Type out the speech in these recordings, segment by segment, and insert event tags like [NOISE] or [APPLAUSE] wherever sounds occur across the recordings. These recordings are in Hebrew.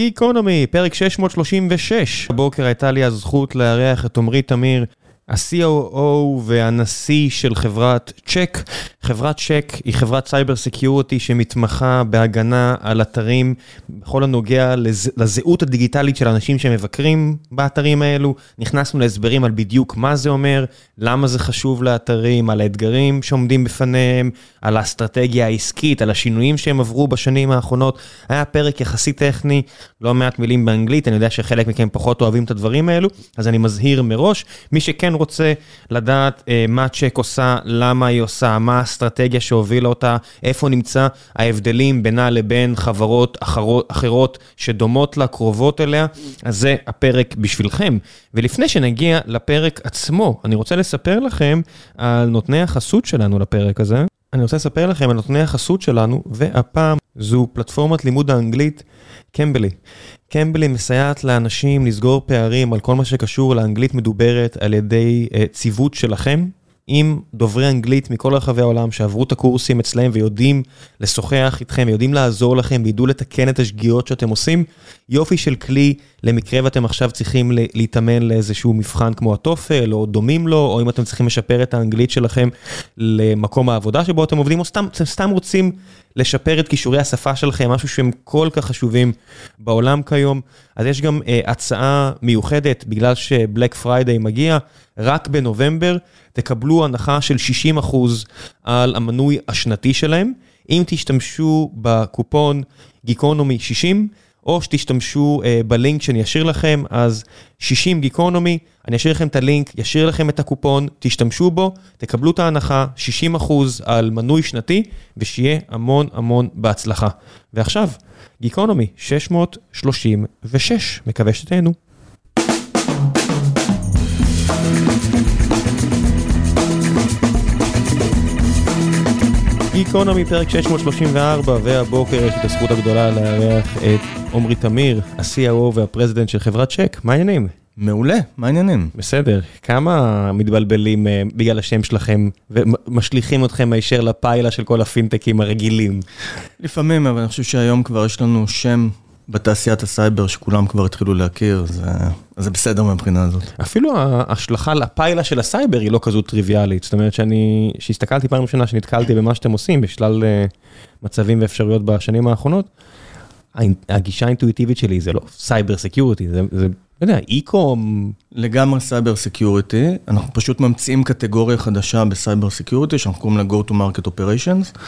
גיקונומי, פרק 636. הבוקר הייתה לי הזכות לארח את עמרי תמיר, ה-COO והנשיא של חברת צ'ק. חברת צ'ק היא חברת cyber security שמתמחה בהגנה על אתרים בכל הנוגע לז... לזהות הדיגיטלית של אנשים שמבקרים באתרים האלו. נכנסנו להסברים על בדיוק מה זה אומר, למה זה חשוב לאתרים, על האתגרים שעומדים בפניהם, על האסטרטגיה העסקית, על השינויים שהם עברו בשנים האחרונות. היה פרק יחסית טכני, לא מעט מילים באנגלית, אני יודע שחלק מכם פחות אוהבים את הדברים האלו, אז אני מזהיר מראש. מי שכן רוצה לדעת אה, מה צ'ק עושה, למה היא עושה, מה האסטרטגיה שהובילה אותה, איפה נמצא ההבדלים בינה לבין חברות אחרות, אחרות שדומות לה, קרובות אליה, אז זה הפרק בשבילכם. ולפני שנגיע לפרק עצמו, אני רוצה לספר לכם על נותני החסות שלנו לפרק הזה. אני רוצה לספר לכם על נותני החסות שלנו, והפעם זו פלטפורמת לימוד האנגלית קמבלי. קמבלי מסייעת לאנשים לסגור פערים על כל מה שקשור לאנגלית מדוברת על ידי uh, ציוות שלכם. עם דוברי אנגלית מכל רחבי העולם שעברו את הקורסים אצלהם ויודעים לשוחח איתכם ויודעים לעזור לכם וידעו לתקן את השגיאות שאתם עושים. יופי של כלי למקרה ואתם עכשיו צריכים להתאמן לאיזשהו מבחן כמו הטופל או דומים לו, או אם אתם צריכים לשפר את האנגלית שלכם למקום העבודה שבו אתם עובדים, או סתם, סתם רוצים לשפר את כישורי השפה שלכם, משהו שהם כל כך חשובים בעולם כיום. אז יש גם אה, הצעה מיוחדת, בגלל ש Black Friday מגיע, רק בנובמבר תקבלו הנחה של 60% על המנוי השנתי שלהם. אם תשתמשו בקופון גיקונומי 60, או שתשתמשו אה, בלינק שאני אשאיר לכם, אז 60 גיקונומי, אני אשאיר לכם את הלינק, ישאיר לכם את הקופון, תשתמשו בו, תקבלו את ההנחה, 60% על מנוי שנתי, ושיהיה המון המון בהצלחה. ועכשיו, גיקונומי 636, מקווה שתהנו. גיקונומי פרק 634, והבוקר יש לי את הזכות הגדולה לארח את עמרי תמיר, ה-CIO והפרזידנט של חברת צ'ק, מה העניינים? מעולה, מה העניינים? בסדר, כמה מתבלבלים uh, בגלל השם שלכם ומשליכים אתכם הישר ל pile של כל הפינטקים הרגילים? לפעמים, אבל אני חושב שהיום כבר יש לנו שם בתעשיית הסייבר שכולם כבר התחילו להכיר, אז זה בסדר מבחינה הזאת. אפילו ההשלכה ל pile של הסייבר היא לא כזו טריוויאלית, זאת אומרת שאני, שהסתכלתי פעם ראשונה שנתקלתי במה שאתם עושים בשלל אה, מצבים ואפשרויות בשנים האחרונות, הגישה האינטואיטיבית שלי זה לא cyber security, זה, זה, לא יודע, e-com. לגמרי cyber security, אנחנו פשוט ממציאים קטגוריה חדשה ב cyber security, שאנחנו קוראים לה Go to Market Operations,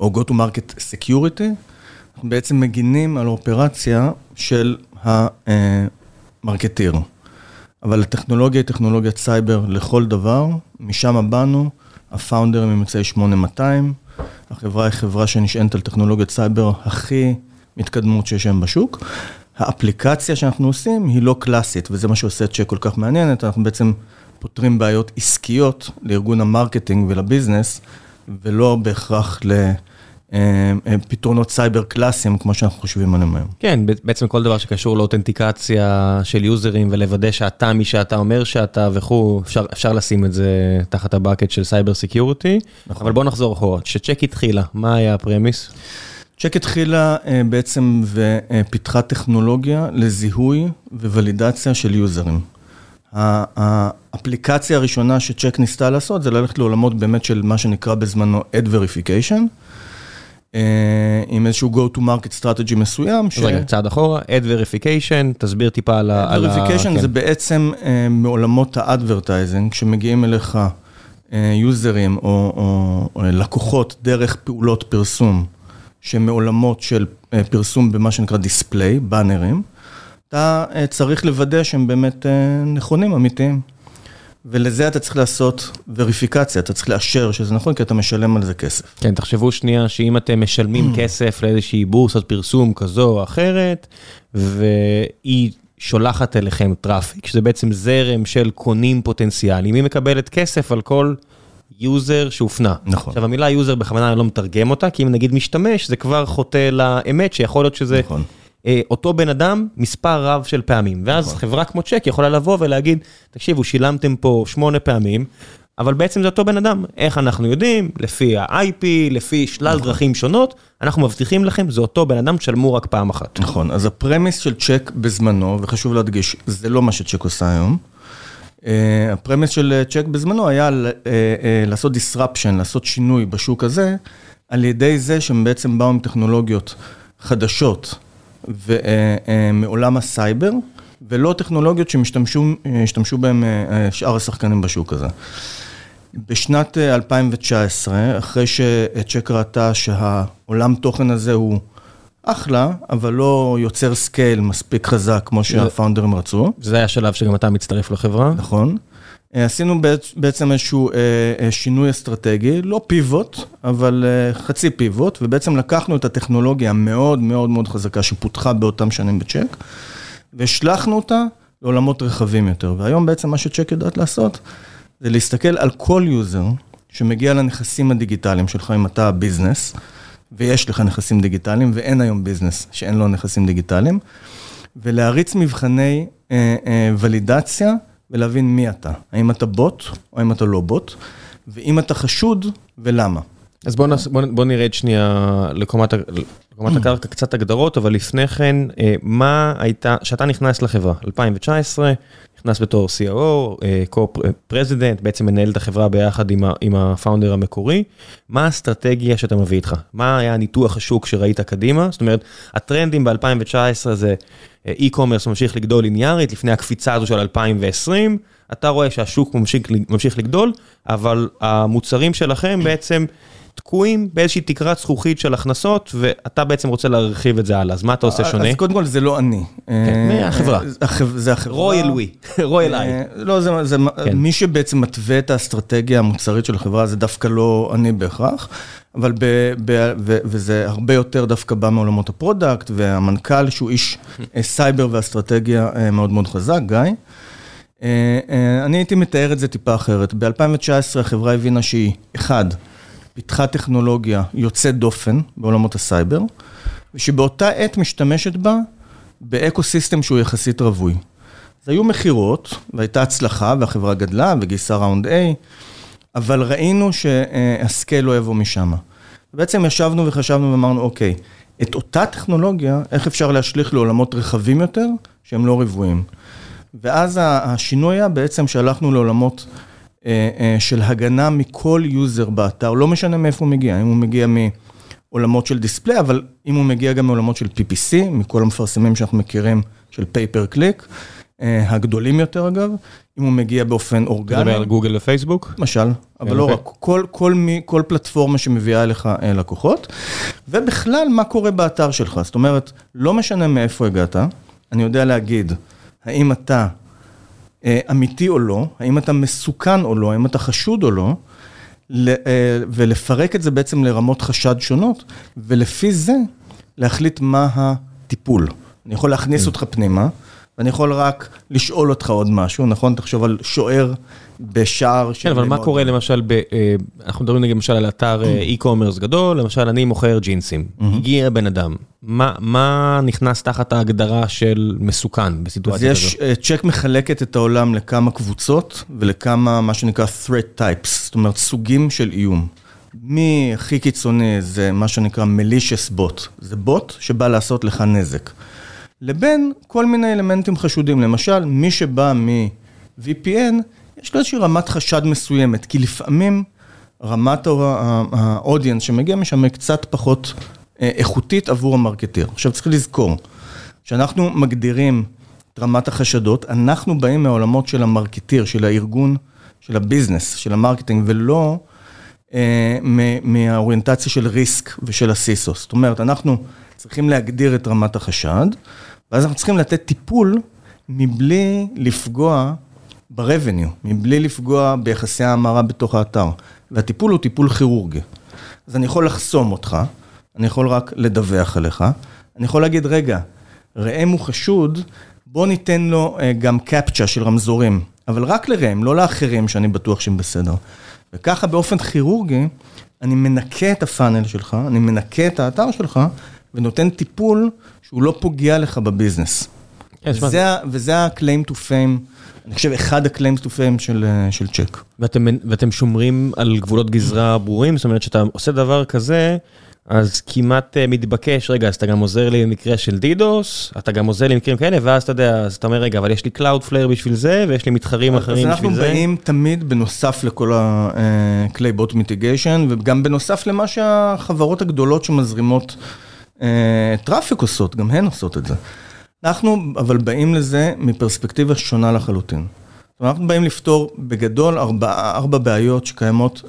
או Go to Market Security. אנחנו בעצם מגינים על אופרציה של ה marketeer. אבל הטכנולוגיה היא טכנולוגיית סייבר לכל דבר, משם באנו, הפאונדרים יוצאי 8200, החברה היא חברה שנשענת על טכנולוגיית סייבר הכי מתקדמות שיש היום בשוק. האפליקציה שאנחנו עושים היא לא קלאסית, וזה מה שעושה את CHEQ כל כך מעניינת, אנחנו בעצם פותרים בעיות עסקיות לארגון ה marketing ול business, ולא בהכרח לפתרונות סייבר קלאסיים, כמו שאנחנו חושבים עליהם היום. כן, בעצם כל דבר שקשור לאותנטיקציה של יוזרים, ולוודא שאתה מי שאתה אומר שאתה וכו', אפשר, אפשר לשים את זה תחת ה bucket של cyber security, נכון. אבל בוא נחזור אחורה, כשצ'ק התחילה, מה היה הפרמיס? צ'ק התחילה uh, בעצם ופיתחה טכנולוגיה לזיהוי וולידציה של יוזרים. האפליקציה הראשונה שצ'ק ניסתה לעשות זה ללכת לעולמות באמת של מה שנקרא בזמנו Ad Verification, עם איזשהו Go to Market Strategy מסוים. ש... רגע, צעד אחורה, Ad Verification, תסביר טיפה על ה... Ad Verification כן. זה בעצם uh, מעולמות ה-Advertising, כשמגיעים אליך יוזרים או, או, או לקוחות דרך פעולות פרסום. שמעולמות של אה, פרסום במה שנקרא דיספליי, באנרים, אתה אה, צריך לוודא שהם באמת אה, נכונים, אמיתיים. ולזה אתה צריך לעשות וריפיקציה, אתה צריך לאשר שזה נכון, כי אתה משלם על זה כסף. כן, תחשבו שנייה שאם אתם משלמים [CLEARS THROAT] כסף לאיזושהי בורסת פרסום כזו או אחרת, והיא שולחת אליכם traffic, שזה בעצם זרם של קונים פוטנציאליים, היא מקבלת כסף על כל... user שהופנה. נכון. עכשיו המילה user בכוונה אני לא מתרגם אותה, כי אם נגיד משתמש, זה כבר חוטא לאמת שיכול להיות שזה נכון. אה, אותו בן אדם מספר רב של פעמים. ואז נכון. חברה כמו CHEQ יכולה לבוא ולהגיד, תקשיבו, שילמתם פה שמונה פעמים, אבל בעצם זה אותו בן אדם. איך אנחנו יודעים? לפי ה-IP, לפי שלל דרכים שונות, אנחנו מבטיחים לכם, זה אותו בן אדם, תשלמו רק פעם אחת. נכון, אז ה premise של CHEQ בזמנו, וחשוב להדגיש, זה לא מה ש CHEQ עושה היום. אה, ה premise של CHEQ בזמנו היה לעשות disruption, לעשות שינוי בשוק הזה, על ידי זה שהם בעצם באו עם טכנולוגיות חדשות ומעולם הסייבר, ולא טכנולוגיות שהשתמשו בהן שאר השחקנים בשוק הזה. בשנת 2019, אחרי ש CHEQ ראתה שהעולם תוכן הזה הוא אחלה, אבל לא יוצר scale מספיק חזק כמו שהפאונדרים רצו. זה היה השלב שגם אתה מצטרף לחברה. נכון. עשינו בעצם איזשהו שינוי אסטרטגי, לא פיבוט, אבל חצי פיבוט, ובעצם לקחנו את הטכנולוגיה המאוד מאוד מאוד חזקה שפותחה באותם שנים ב CHEQ, והשלכנו אותה לעולמות רחבים יותר. והיום בעצם מה ש CHEQ יודעת לעשות, זה להסתכל על כל user שמגיע לנכסים הדיגיטליים שלך, אם אתה business, ויש לך נכסים דיגיטליים, ואין היום business שאין לו נכסים דיגיטליים, ולהריץ מבחני ולידציה. ולהבין מי אתה, האם אתה בוט או האם אתה לא בוט, ואם אתה חשוד ולמה. אז בוא, נס, בוא, בוא נרד שנייה לקומת, לקומת הקרקע, קצת הגדרות, אבל לפני כן, מה הייתה, כשאתה נכנס לחברה, 2019, נכנס בתור COO, co-president, בעצם מנהל את החברה ביחד עם, ה, עם הפאונדר המקורי, מה האסטרטגיה שאתה מביא איתך? מה היה ניתוח השוק שראית קדימה? זאת אומרת, הטרנדים ב-2019 זה e-commerce ממשיך לגדול ליניארית, לפני הקפיצה הזו של 2020, אתה רואה שהשוק ממשיך, ממשיך לגדול, אבל המוצרים שלכם בעצם תקועים באיזושהי תקרת זכוכית של הכנסות, ואתה בעצם רוצה להרחיב את זה הלאה, אז מה אתה עושה שונה? אז קודם כל זה לא אני. מי החברה? זה החברה. רויאל ווי, רויאל איי. לא, זה מי שבעצם מתווה את האסטרטגיה המוצרית של החברה, זה דווקא לא אני בהכרח. אבל ב... ב... וזה הרבה יותר דווקא בא מעולמות הפרודקט, והמנכ"ל שהוא איש סייבר ואסטרטגיה מאוד מאוד חזק, גיא. אני הייתי מתאר את זה טיפה אחרת. ב-2019 החברה הבינה שהיא, אחד, פיתחה טכנולוגיה יוצאת דופן בעולמות הסייבר, ושבאותה עת משתמשת בה ב ecosystem שהוא יחסית רווי. אז היו מכירות, והייתה הצלחה, והחברה גדלה, וגייסה round A, אבל ראינו שה scale לא יבוא משם. בעצם ישבנו וחשבנו ואמרנו, אוקיי, את אותה טכנולוגיה, איך אפשר להשליך לעולמות רחבים יותר, שהם לא רוויים. ואז השינוי היה בעצם שהלכנו לעולמות של הגנה מכל user באתר, לא משנה מאיפה הוא מגיע, אם הוא מגיע מעולמות של display, אבל אם הוא מגיע גם מעולמות של PPC, מכל המפרסמים שאנחנו מכירים, של pay per click, הגדולים יותר אגב, אם הוא מגיע באופן אורגני. אתה מדבר על Google ו Facebook? למשל, אבל לא רק, כל, כל, כל פלטפורמה שמביאה אליך לקוחות, ובכלל מה קורה באתר שלך, זאת אומרת, לא משנה מאיפה הגעת, אני יודע להגיד, האם אתה אמיתי או לא, האם אתה מסוכן או לא, האם אתה חשוד או לא, ולפרק את זה בעצם לרמות חשד שונות, ולפי זה להחליט מה הטיפול. אני יכול להכניס אותך פנימה, ואני יכול רק לשאול אותך עוד משהו, נכון? תחשוב על שוער בשער. כן, אבל מה קורה למשל, אנחנו מדברים למשל על אתר e-commerce גדול, למשל אני מוכר ג'ינסים, הגיע בן אדם, מה נכנס תחת ההגדרה של מסוכן בסיטואציה כזו? אז יש, צ'ק מחלקת את העולם לכמה קבוצות ולכמה מה שנקרא threat types, זאת אומרת סוגים של איום. מי הכי קיצוני זה מה שנקרא malicious bot, זה בוט שבא לעשות לך נזק. לבין כל מיני אלמנטים חשודים, למשל, מי שבא מ-VPN, יש לו איזושהי רמת חשד מסוימת, כי לפעמים רמת האודיאנס שמגיע משם היא קצת פחות איכותית עבור המרקטיר. עכשיו צריך לזכור, כשאנחנו מגדירים את רמת החשדות, אנחנו באים מהעולמות של המרקטיר, של הארגון, של ה business, של ה marketing, ולא אה, מהאוריינטציה של risk ושל ה CISO. זאת אומרת, אנחנו צריכים להגדיר את רמת החשד, ואז אנחנו צריכים לתת טיפול מבלי לפגוע ב-revenue, מבלי לפגוע ביחסי ההמרה בתוך האתר. והטיפול הוא טיפול כירורגי. אז אני יכול לחסום אותך, אני יכול רק לדווח עליך, אני יכול להגיד, רגע, ראם הוא חשוד, בוא ניתן לו גם קפצ'ה של רמזורים, אבל רק לראם, לא לאחרים שאני בטוח שהם בסדר. וככה באופן כירורגי, אני מנקה את הפאנל שלך, אני מנקה את האתר שלך, ונותן טיפול שהוא לא פוגע לך בביזנס. וזה ה-claim to fame אני חושב, אחד ה-claims to fame של, של צ'ק. ואתם, ואתם שומרים על גבולות גזרה ברורים? זאת אומרת, שאתה עושה דבר כזה, אז כמעט מתבקש, רגע, אז אתה גם עוזר לי במקרה של דידוס, אתה גם עוזר לי במקרים כאלה, ואז אתה יודע, אז אתה אומר, רגע, אבל יש לי Cloudflare בשביל זה, ויש לי מתחרים אחרים בשביל זה. אז אנחנו באים תמיד בנוסף לכל הכלי bot mitigation, וגם בנוסף למה שהחברות הגדולות שמזרימות traffic עושות, גם הן עושות את זה. אנחנו אבל באים לזה מפרספקטיבה שונה לחלוטין. אנחנו באים לפתור בגדול ארבע, ארבע בעיות שקיימות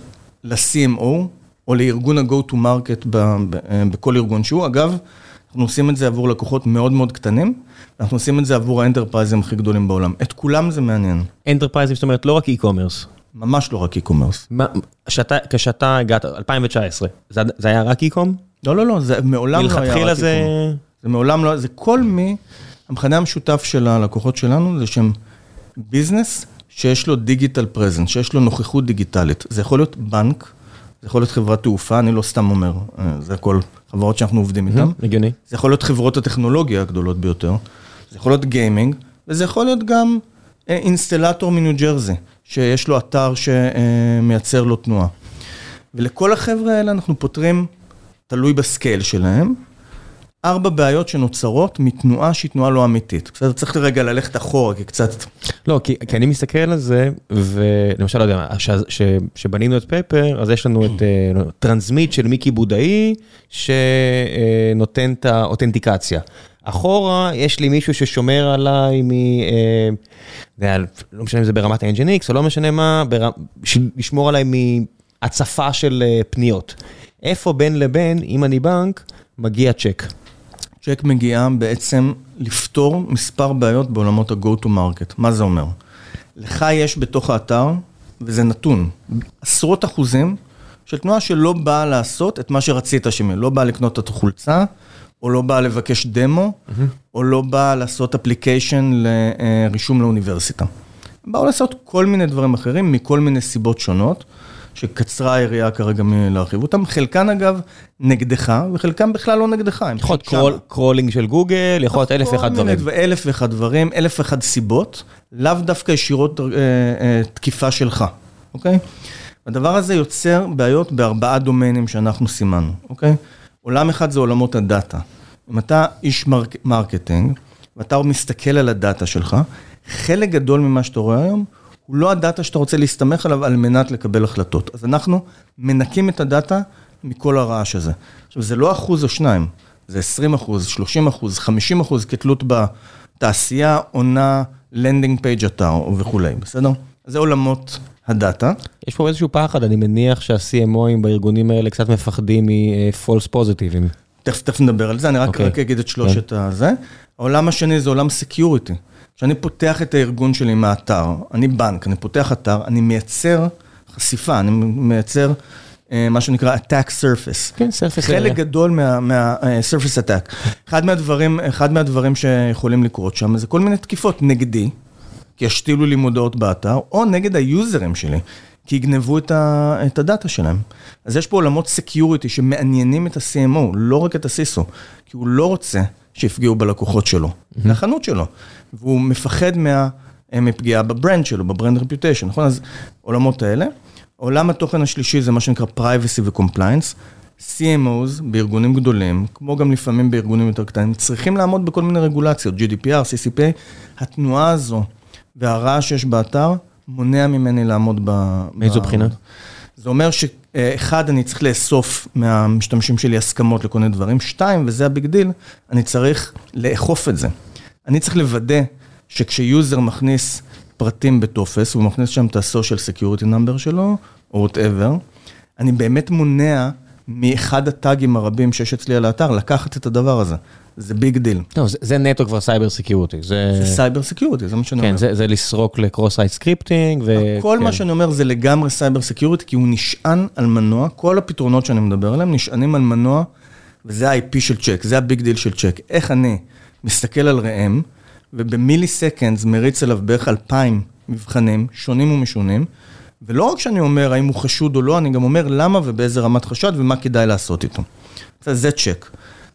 ל-CMO, או לארגון ה-go to market בכל ארגון שהוא. אגב, אנחנו עושים את זה עבור לקוחות מאוד מאוד קטנים, אנחנו עושים את זה עבור האנטרפרייזים הכי גדולים בעולם. את כולם זה מעניין. אנטרפרייזים זאת אומרת לא רק e-commerce. ממש לא רק e-commerce. כשאתה הגעת, 2019, זה היה רק e-com? לא, לא, לא, זה מעולם לא היה רק זה... זה מעולם לא, זה כל מי, המכנה המשותף של הלקוחות שלנו זה שהם business שיש לו digital presence, שיש לו נוכחות דיגיטלית. זה יכול להיות בנק, זה יכול להיות חברת תעופה, אני לא סתם אומר, זה הכל חברות שאנחנו עובדים איתן. הגיוני. זה יכול להיות חברות הטכנולוגיה הגדולות ביותר, זה יכול להיות גיימינג, וזה יכול להיות גם אינסטלטור מניו ג'רזי, שיש לו אתר שמייצר לו תנועה. ולכל החבר'ה האלה אנחנו פותרים, תלוי בסקייל שלהם, ארבע בעיות שנוצרות מתנועה שהיא תנועה לא אמיתית. בסדר, צריך לרגע ללכת אחורה, כי קצת... לא, כי, כי אני מסתכל על זה, ולמשל, לא יודע, שבנינו את Pepper, אז יש לנו את Transmit של מיקי בודאי, שנותן את האותנטיקציה. אחורה, יש לי מישהו ששומר עליי מ... לא משנה אם זה ברמת ה- NGINX, או לא משנה מה, לשמור עליי מהצפה של פניות. איפה בין לבין, אם אני בנק, מגיע CHEQ. CHEQ מגיעה בעצם לפתור מספר בעיות בעולמות ה-go to market. מה זה אומר? לך יש בתוך האתר, וזה נתון, עשרות אחוזים של תנועה שלא באה לעשות את מה שרצית שמי, לא באה לקנות את החולצה, או לא באה לבקש דמו, mm-hmm. או לא באה לעשות application לרישום לאוניברסיטה. באו לעשות כל מיני דברים אחרים, מכל מיני סיבות שונות. שקצרה היריעה כרגע מלהרחיב אותם, חלקן אגב נגדך, וחלקן בכלל לא נגדך. יכול להיות crawling של גוגל, יכול להיות אלף ואחד דברים. אלף ואחד דברים, אלף ואחד סיבות, לאו דווקא ישירות תקיפה שלך, אוקיי? הדבר הזה יוצר בעיות בארבעה דומיינים שאנחנו סימנו, אוקיי? עולם אחד זה עולמות הדאטה. אם אתה איש marketing, ואתה מסתכל על הדאטה שלך, חלק גדול ממה שאתה רואה היום, הוא לא הדאטה שאתה רוצה להסתמך עליו על מנת לקבל החלטות. אז אנחנו מנקים את הדאטה מכל הרעש הזה. עכשיו, זה לא אחוז או שניים, זה 20 אחוז, 30 אחוז, 50 אחוז, כתלות בתעשייה, עונה, landing page אתר וכולי, בסדר? זה עולמות הדאטה. יש פה איזשהו פחד, אני מניח שה- CMO ים בארגונים האלה קצת מפחדים מ- false positive ים. תכף נדבר על זה, אני רק, okay. רק אגיד את שלושת okay. הזה. העולם השני זה עולם security. כשאני פותח את הארגון שלי מהאתר, אני בנק, אני פותח אתר, אני מייצר חשיפה, אני מייצר מה שנקרא attack surface. כן, surface. חלק גדול מה-surface attack. אחד מהדברים, אחד מהדברים שיכולים לקרות שם זה כל מיני תקיפות נגדי, כי ישתילו לי מודעות באתר, או נגד היוזרים שלי, כי יגנבו את, ה, את הדאטה שלהם. אז יש פה עולמות security שמעניינים את ה-CMO, לא רק את ה-CISO, כי הוא לא רוצה שיפגעו בלקוחות שלו, זה החנות שלו. והוא מפחד מה, מפגיעה ב brand שלו, ב brand reputation, נכון? אז עולמות האלה. עולם התוכן השלישי זה מה שנקרא privacy ו-compliance. CMOs בארגונים גדולים, כמו גם לפעמים בארגונים יותר קטנים, צריכים לעמוד בכל מיני רגולציות, GDPR, CCPA. התנועה הזו והרעש שיש באתר, מונע ממני לעמוד ב... מאיזו בחינה? זה אומר שאחד, אני צריך לאסוף מהמשתמשים שלי הסכמות לכל מיני דברים. שתיים, וזה ה big deal, אני צריך לאכוף את זה. אני צריך לוודא שכשיוזר מכניס פרטים בטופס, הוא מכניס שם את ה-social security number שלו, או whatever, אני באמת מונע מאחד הטאגים הרבים שיש אצלי על האתר, לקחת את הדבר הזה. זה big deal. טוב, זה, זה נטו כבר cyber security. זה, זה cyber security, זה מה שאני כן, אומר. כן, זה, זה לסרוק ל cross site scripting. ו... כל כן. מה שאני אומר זה לגמרי cyber security, כי הוא נשען על מנוע, כל הפתרונות שאני מדבר עליהם נשענים על מנוע, וזה ה-IP של CHEQ, זה ה big deal של CHEQ. איך אני מסתכל על ראם, וב milliseconds מריץ עליו בערך אלפיים מבחנים, שונים ומשונים, ולא רק שאני אומר האם הוא חשוד או לא, אני גם אומר למה ובאיזה רמת חשד ומה כדאי לעשות איתו. זה צ'ק.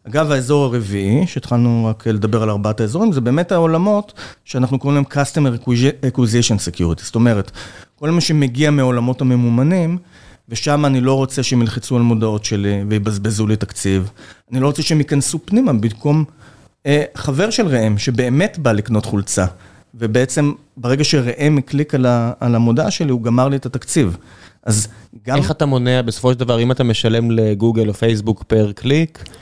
אגב, האזור הרביעי, שהתחלנו רק לדבר על ארבעת האזורים, זה באמת העולמות שאנחנו קוראים להם Customer Acquisition Security. זאת אומרת, כל מה שמגיע מעולמות הממומנים, ושם אני לא רוצה שהם ילחצו על מודעות שלי ויבזבזו לי תקציב. אני לא רוצה שהם ייכנסו פנימה במקום אה, חבר של ראם, שבאמת בא לקנות חולצה. ובעצם, ברגע שראם הקליק על, ה, על המודעה שלי, הוא גמר לי את התקציב. אז גם... איך אתה מונע, בסופו של דבר, אם אתה משלם לגוגל או פייסבוק per click, אה,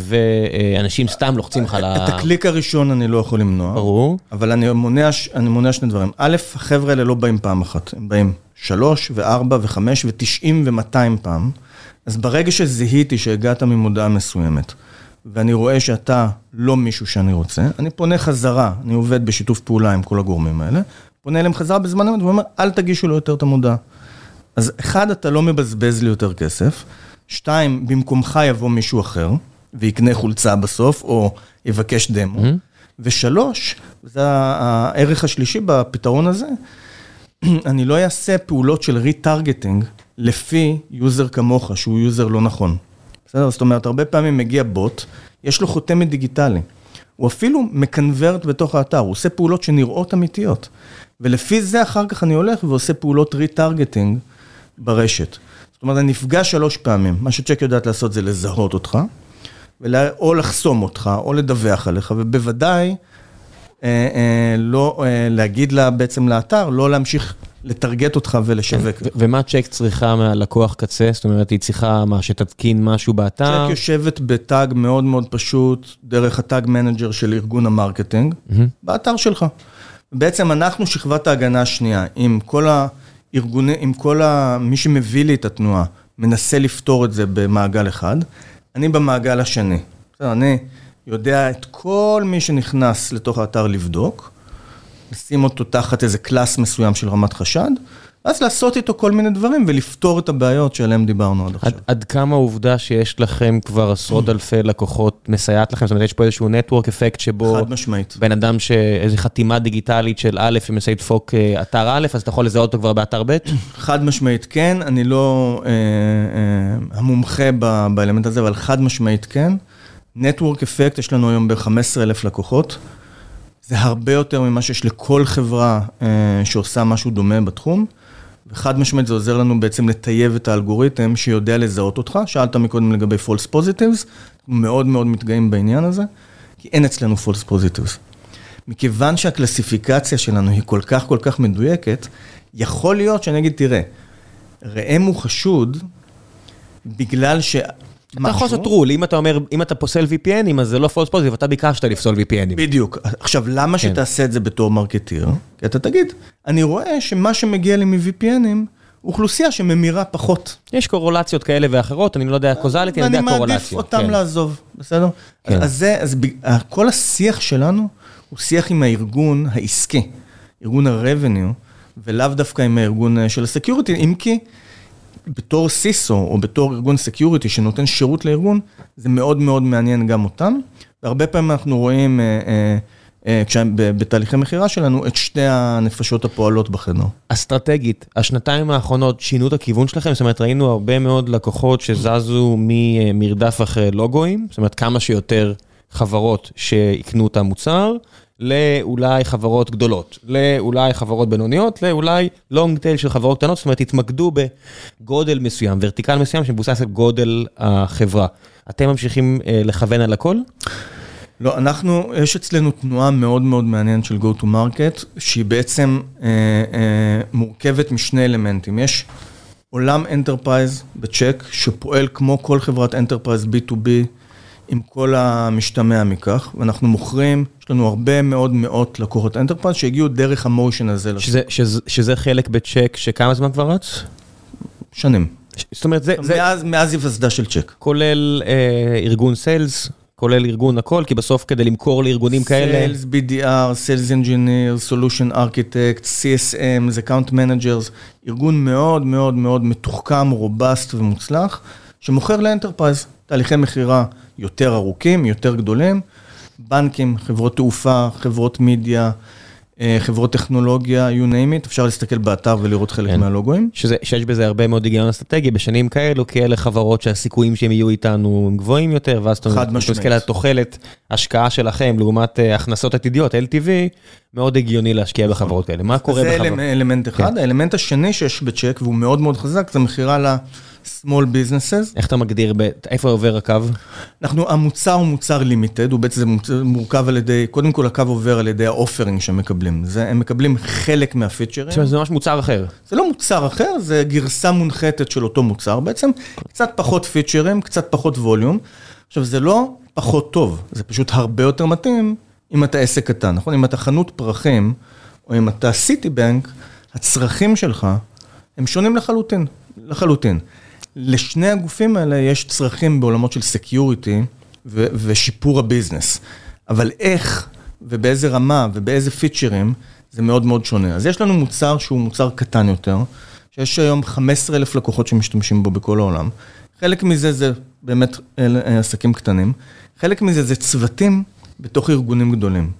ואנשים סתם לוחצים לך על ה... את הקליק הראשון אני לא יכול למנוע. ברור. אבל אני מונע, אני מונע שני דברים. א', החבר'ה האלה לא באים פעם אחת, הם באים שלוש וארבע וחמש ותשעים ומאתיים פעם. אז ברגע שזיהיתי שהגעת ממודעה מסוימת, ואני רואה שאתה לא מישהו שאני רוצה, אני פונה חזרה, אני עובד בשיתוף פעולה עם כל הגורמים האלה, פונה אליהם חזרה בזמן אמת ואומר, אל תגישו לו יותר את המודעה. אז אחד, אתה לא מבזבז לי יותר כסף, שתיים, במקומך יבוא מישהו אחר, ויקנה חולצה בסוף, או יבקש דמו, mm-hmm. ושלוש, זה הערך השלישי בפתרון הזה, [CLEARS THROAT] אני לא אעשה פעולות של retargeting לפי יוזר כמוך, שהוא יוזר לא נכון. בסדר? זאת אומרת, הרבה פעמים מגיע בוט, יש לו חותמת דיגיטלי. הוא אפילו מקנברט בתוך האתר, הוא עושה פעולות שנראות אמיתיות. ולפי זה אחר כך אני הולך ועושה פעולות retargeting ברשת. אומרת, אני נפגש שלוש פעמים. מה ש CHEQ יודעת לעשות זה לזהות אותך, או לחסום אותך, או לדווח עליך, ובוודאי אה, אה, לא אה, להגיד לה, בעצם לאתר, לא להמשיך לטרגט אותך ולשווק. כן, ומה CHEQ צריכה מהלקוח קצה? זאת אומרת, היא צריכה מה, שתתקין משהו באתר? CHEQ יושבת ב tag מאוד מאוד פשוט, דרך ה tag manager של ארגון ה marketing, באתר שלך. בעצם אנחנו שכבת ההגנה השנייה, עם כל הארגונים, עם כל ה... מי שמביא לי את התנועה, מנסה לפתור את זה במעגל אחד, אני במעגל השני. בסדר, אני יודע את כל מי שנכנס לתוך האתר לבדוק, לשים אותו תחת איזה קלאס מסוים של רמת חשד, ואז לעשות איתו כל מיני דברים ולפתור את הבעיות שעליהן דיברנו עד עכשיו. עד, כמה העובדה שיש לכם כבר עשרות אלפי לקוחות מסייעת לכם? זאת אומרת, יש פה איזשהו נטוורק אפקט שבו... חד משמעית. בן אדם שאיזו חתימה דיגיטלית של א', שמנסה לדפוק אה, אתר א', אז אתה יכול לזהות אותו כבר באתר ב'? חד משמעית כן, אני לא אה, אה, המומחה ב, באלמנט הזה, אבל חד משמעית כן. נטוורק אפקט, יש לנו היום ב-15,000 לקוחות. זה הרבה יותר ממה שיש לכל חברה אה, שעושה משהו דומה בתחום. וחד משמעית זה עוזר לנו בעצם לטייב את האלגוריתם שיודע לזהות אותך. שאלת מקודם לגבי false positives, מאוד מאוד מתגאים בעניין הזה, כי אין אצלנו false positives. מכיוון שהקלסיפיקציה שלנו היא כל כך כל כך מדויקת, יכול להיות שאני אגיד, תראה, ראם הוא חשוד בגלל ש... אתה יכול לעשות רול, אם אתה אומר, אם אתה פוסל VPNים, אז זה לא false positive, אתה ביקשת לפסול VPNים. בדיוק. עכשיו, למה כן. שתעשה את זה בתור מרקטיר? כי אתה תגיד, אני רואה שמה שמגיע לי מ-VPNים, אוכלוסייה שממירה פחות. יש קורולציות כאלה ואחרות, אני לא יודע קוזליטי, אני יודע קורולציות. ואני מעדיף אותם כן. לעזוב, בסדר? כן. אז זה, אז כל השיח שלנו הוא שיח עם הארגון העסקי, ארגון ה-revenue, ולאו דווקא עם הארגון אה, של ה security, אם כי... בתור CISO או בתור ארגון security שנותן שירות לארגון, זה מאוד מאוד מעניין גם אותם. והרבה פעמים אנחנו רואים אה, אה, אה, בתהליכי מכירה שלנו את שתי הנפשות הפועלות בחדר. אסטרטגית, השנתיים האחרונות שינו את הכיוון שלכם? זאת אומרת, ראינו הרבה מאוד לקוחות שזזו ממרדף אחרי לוגויים, זאת אומרת, כמה שיותר חברות שיקנו את המוצר. לאולי חברות גדולות, לאולי חברות בינוניות, לאולי long tail של חברות קטנות, זאת אומרת, התמקדו בגודל מסוים, vertical מסוים שמבוסס על גודל החברה. אתם ממשיכים אה, לכוון על הכל? לא, אנחנו, יש אצלנו תנועה מאוד מאוד מעניינת של go to market, שהיא בעצם אה, אה, מורכבת משני אלמנטים. יש עולם enterprise ב CHEQ, שפועל כמו כל חברת enterprise B2B, עם כל המשתמע מכך, ואנחנו מוכרים, יש לנו הרבה מאוד מאות לקוחות enterprise שהגיעו דרך ה motion הזה. שזה, שזה, שזה חלק בצ'ק שכמה זמן כבר רץ? שנים. זאת אומרת, זה... מאז, זה... מאז היווסדה של צ'ק. כולל אה, ארגון סיילס, כולל ארגון הכל, כי בסוף כדי למכור לארגונים כאלה... סיילס, BDR, סיילס אנג'יניר, סולושן ארכיטקט, CSM, זה account managers, ארגון מאוד מאוד מאוד מתוחכם, robust ומוצלח, שמוכר ל enterprise, תהליכי מכירה. יותר ארוכים, יותר גדולים. בנקים, חברות תעופה, חברות מידיה, אה, חברות טכנולוגיה, you name it, אפשר להסתכל באתר ולראות חלק כן. מהלוגוים. שזה, שיש בזה הרבה מאוד היגיון אסטרטגי בשנים כאלו, כי אלה חברות שהסיכויים שהם יהיו איתנו הם גבוהים יותר, ואז אתה. מסתכל על תוחלת השקעה שלכם לעומת אה, הכנסות עתידיות, LTV, מאוד הגיוני להשקיע בחברות כאלה. מה קורה זה בחברות? אלמנט, אלמנט אחד. כן. האלמנט השני שיש בצ'ק, והוא מאוד מאוד חזק, זה מכירה ל-small businesses. איך אתה מגדיר, ב- איפה עובר הקו? אנחנו, המוצר הוא מוצר לימיטד, הוא בעצם מורכב על ידי, קודם כל הקו עובר על ידי האופרינג שהם מקבלים. זה, הם מקבלים חלק מהפיצ'רים. זאת אומרת, זה ממש מוצר אחר. זה לא מוצר אחר, זה גרסה מונחתת של אותו מוצר בעצם, קצת פחות פיצ'רים, קצת פחות ווליום. עכשיו, זה לא פחות טוב, זה פשוט הרבה יותר מתאים אם אתה עסק קטן, נכון? אם אתה חנות פרחים, או אם אתה סיטי בנק, הצרכים שלך הם שונים לחלוטין, לחלוטין. לשני הגופים האלה יש צרכים בעולמות של security ו- ושיפור ה business, אבל איך ובאיזה רמה ובאיזה פיצ'רים זה מאוד מאוד שונה. אז יש לנו מוצר שהוא מוצר קטן יותר, שיש היום 15,000 לקוחות שמשתמשים בו בכל העולם. חלק מזה זה באמת אה, עסקים קטנים, חלק מזה זה צוותים בתוך ארגונים גדולים.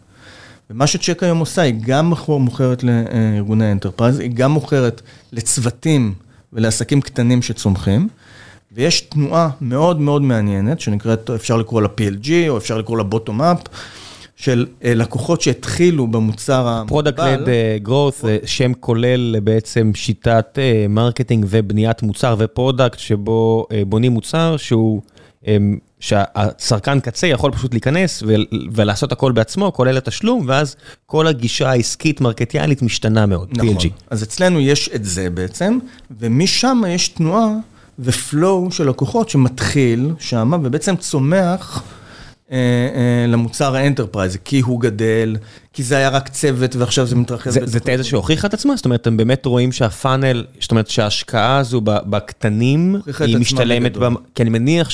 ומה שצ'ק היום עושה, היא גם מוכר- מוכרת לארגוני ה enterprise, היא גם מוכרת לצוותים ולעסקים קטנים שצומחים, ויש תנועה מאוד מאוד מעניינת, שנקראת, אפשר לקרוא לה PLG, או אפשר לקרוא לה bottom up, של אה, לקוחות שהתחילו במוצר המוגבל. product led זה שם כולל בעצם שיטת אה, marketing ובניית מוצר ו product שבו אה, בונים מוצר שהוא, אה, שהצרכן קצה יכול פשוט להיכנס ולעשות הכל בעצמו, כולל התשלום, ואז כל הגישה העסקית מרקטיאלית משתנה מאוד, נכון. PLG. אז אצלנו יש את זה בעצם, ומשם יש תנועה ו flow של לקוחות שמתחיל שם, ובעצם צומח אה, אה, למוצר ה enterprise, כי הוא גדל, כי זה היה רק צוות ועכשיו זה מתרחב. זה, זה תזה. שהוכיחה את עצמה? זאת אומרת, אתם באמת רואים שה funnel, זאת אומרת שההשקעה הזו בקטנים, היא משתלמת. במ- כי אני מניח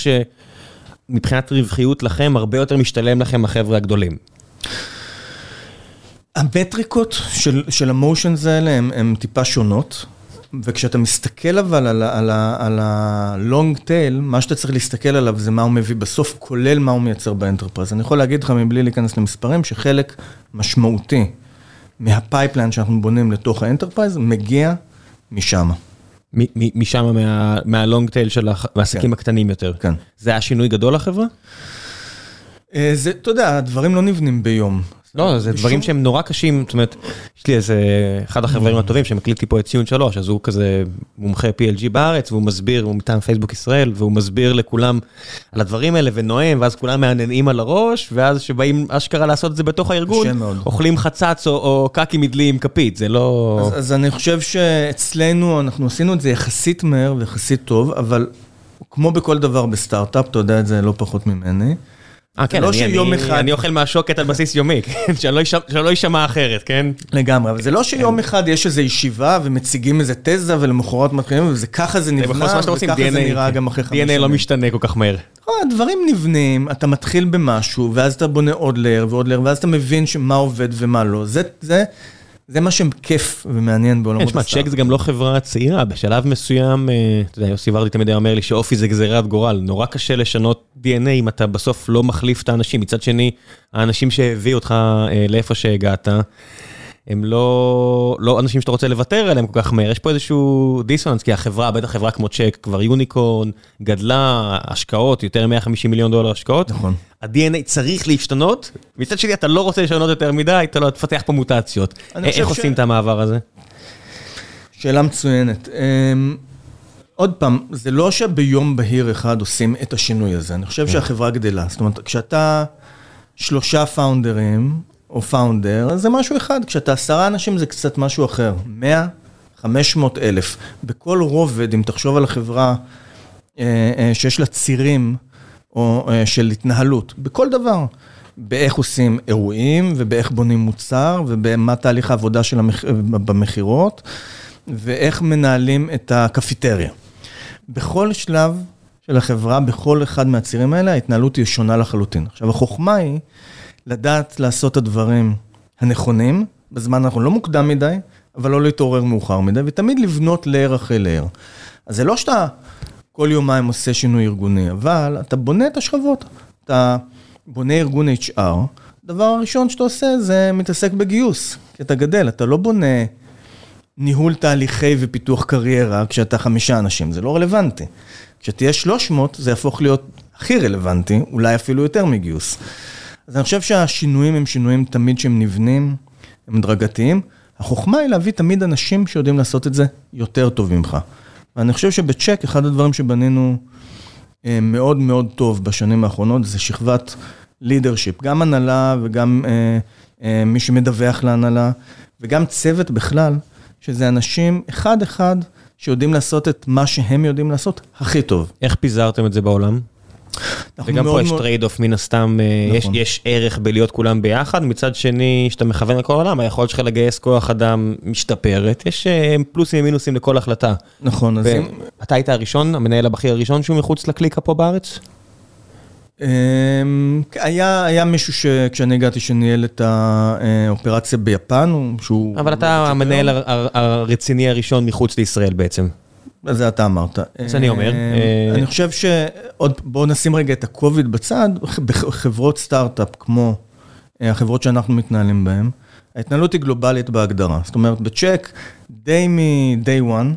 שמבחינת רווחיות לכם, הרבה יותר משתלם לכם החבר'ה הגדולים. המטריקות של, של ה motions האלה הן טיפה שונות, וכשאתה מסתכל אבל על, על, על ה-long tail, מה שאתה צריך להסתכל עליו זה מה הוא מביא בסוף, כולל מה הוא מייצר ב enterprise. אני יכול להגיד לך מבלי להיכנס למספרים, שחלק משמעותי מה pipeline שאנחנו בונים לתוך ה enterprise מגיע משם. משם מה- מהלונג טייל של העסקים כן. הקטנים יותר. כן. זה היה שינוי גדול לחברה? אה, זה, אתה יודע, הדברים לא נבנים ביום. לא, זה דברים שהם נורא קשים, זאת אומרת, יש לי איזה, אחד החברים הטובים שמקליט לי פה את ציון שלוש, אז הוא כזה מומחה PLG בארץ, והוא מסביר, הוא מטעם פייסבוק ישראל, והוא מסביר לכולם על הדברים האלה ונואם, ואז כולם מהנהנים על הראש, ואז שבאים אשכרה לעשות את זה בתוך הארגון. אוכלים חצץ או, או קקי מדלי עם כפית, זה לא... אז, אז אני חושב שאצלנו, אנחנו עשינו את זה יחסית מהר ויחסית טוב, אבל כמו בכל דבר בסטארט-אפ, אתה יודע את זה לא פחות ממני. אה, כן, לא אני, שיום אני, אחד- אני אוכל מהשוקת על בסיס יומי, [LAUGHS] כן? שלא יישמע- שלא יישמע אחרת, כן? לגמרי, אבל זה לא שיום אחד יש איזו ישיבה ומציגים איזה תזה ולמחרת מתחילים, וזה ככה זה זה נבנה, וככה זה DNA, נראה גם אחרי חמש DNA לא שנים. משתנה כל כך מהר. נכון, הדברים נבנים, אתה מתחיל במשהו, ואז אתה בונה עוד layer ועוד layer, ואז אתה מבין מה עובד ומה לא. זה, זה, מה שכיף ומעניין בעולמות הסטארט. צ'ק זה גם לא חברה צעירה, בשלב מסוים, אה, אתה יודע, יוסי ורדי תמיד היה אומר לי שאופי זה גזירת גורל, נורא קשה לשנות DNA אם אתה בסוף לא מחליף את האנשים. מצד שני, האנשים שהביאו אותך אה, לאיפה שהגעת, הם לא, לא אנשים שאתה רוצה לוותר עליהם כל כך מהר, יש פה איזשהו דיסוננס, כי החברה, בטח חברה כמו צ'ק, כבר יוניקורן, גדלה, השקעות, יותר מ-150 מיליון דולר השקעות. נכון. ה-DNA צריך להשתנות, מצד שני אתה לא רוצה לשנות יותר מדי, אתה לא תפתח פה מוטציות. איך עושים את המעבר הזה? שאלה מצוינת. אמ, עוד פעם, זה לא שביום בהיר אחד עושים את השינוי הזה, אני חושב שהחברה גדלה. זאת אומרת, כשאתה שלושה פאונדרים, או פאונדר, אז זה משהו אחד, כשאתה עשרה אנשים זה קצת משהו אחר. מאה, חמש מאות אלף. בכל רובד, אם תחשוב על החברה אה, אה, שיש לה צירים או אה, של התנהלות, בכל דבר. באיך עושים אירועים, ובאיך בונים מוצר, ובמה תהליך העבודה של המח... במכירות, ואיך מנהלים את הקפיטריה. בכל שלב של החברה, בכל אחד מהצירים האלה, ההתנהלות היא שונה לחלוטין. עכשיו, החוכמה היא לדעת לעשות את הדברים הנכונים, בזמן הנכון, לא מוקדם מדי, אבל לא להתעורר מאוחר מדי, ותמיד לבנות לייר אחרי לייר. אז זה לא שאתה כל יומיים עושה שינוי ארגוני, אבל אתה בונה את השכבות. אתה בונה ארגון HR, הדבר הראשון שאתה עושה זה מתעסק בגיוס. כי אתה גדל, אתה לא בונה ניהול תהליכי ופיתוח קריירה כשאתה חמישה אנשים, זה לא רלוונטי. כשתהיה 300, זה יהפוך להיות הכי רלוונטי, אולי אפילו יותר מגיוס. אז אני חושב שהשינויים הם שינויים תמיד שהם נבנים, הם הדרגתיים. החוכמה היא להביא תמיד אנשים שיודעים לעשות את זה יותר טוב ממך. ואני חושב שבצ'ק, אחד הדברים שבנינו אה, מאוד מאוד טוב בשנים האחרונות, זה שכבת leadership, גם הנהלה וגם אה, אה, מי שמדווח להנהלה, וגם צוות בכלל, שזה אנשים אחד-אחד שיודעים לעשות את מה שהם יודעים לעשות הכי טוב. איך פיזרתם את זה בעולם? וגם פה יש trade off מן הסתם, נכון. יש, ערך בלהיות כולם ביחד, מצד שני, כשאתה מכוון לכל העולם, היכולת שלך לגייס כוח אדם משתפרת, יש פלוסים ומינוסים לכל החלטה. נכון, אז. אתה היית הראשון, המנהל הבכיר הראשון שהוא מחוץ לקליקה פה בארץ? היה, היה מישהו שכשאני הגעתי שניהל את האופרציה ביפן, שהוא... אבל אתה המנהל הרציני הראשון מחוץ לישראל בעצם. זה אתה אמרת. זה אני אומר. אני חושב שעוד, בואו נשים רגע את הקוביד בצד, בחברות סטארט-אפ כמו החברות שאנחנו מתנהלים בהן, ההתנהלות היא גלובלית בהגדרה. זאת אומרת, בצ'ק, די מ-day one,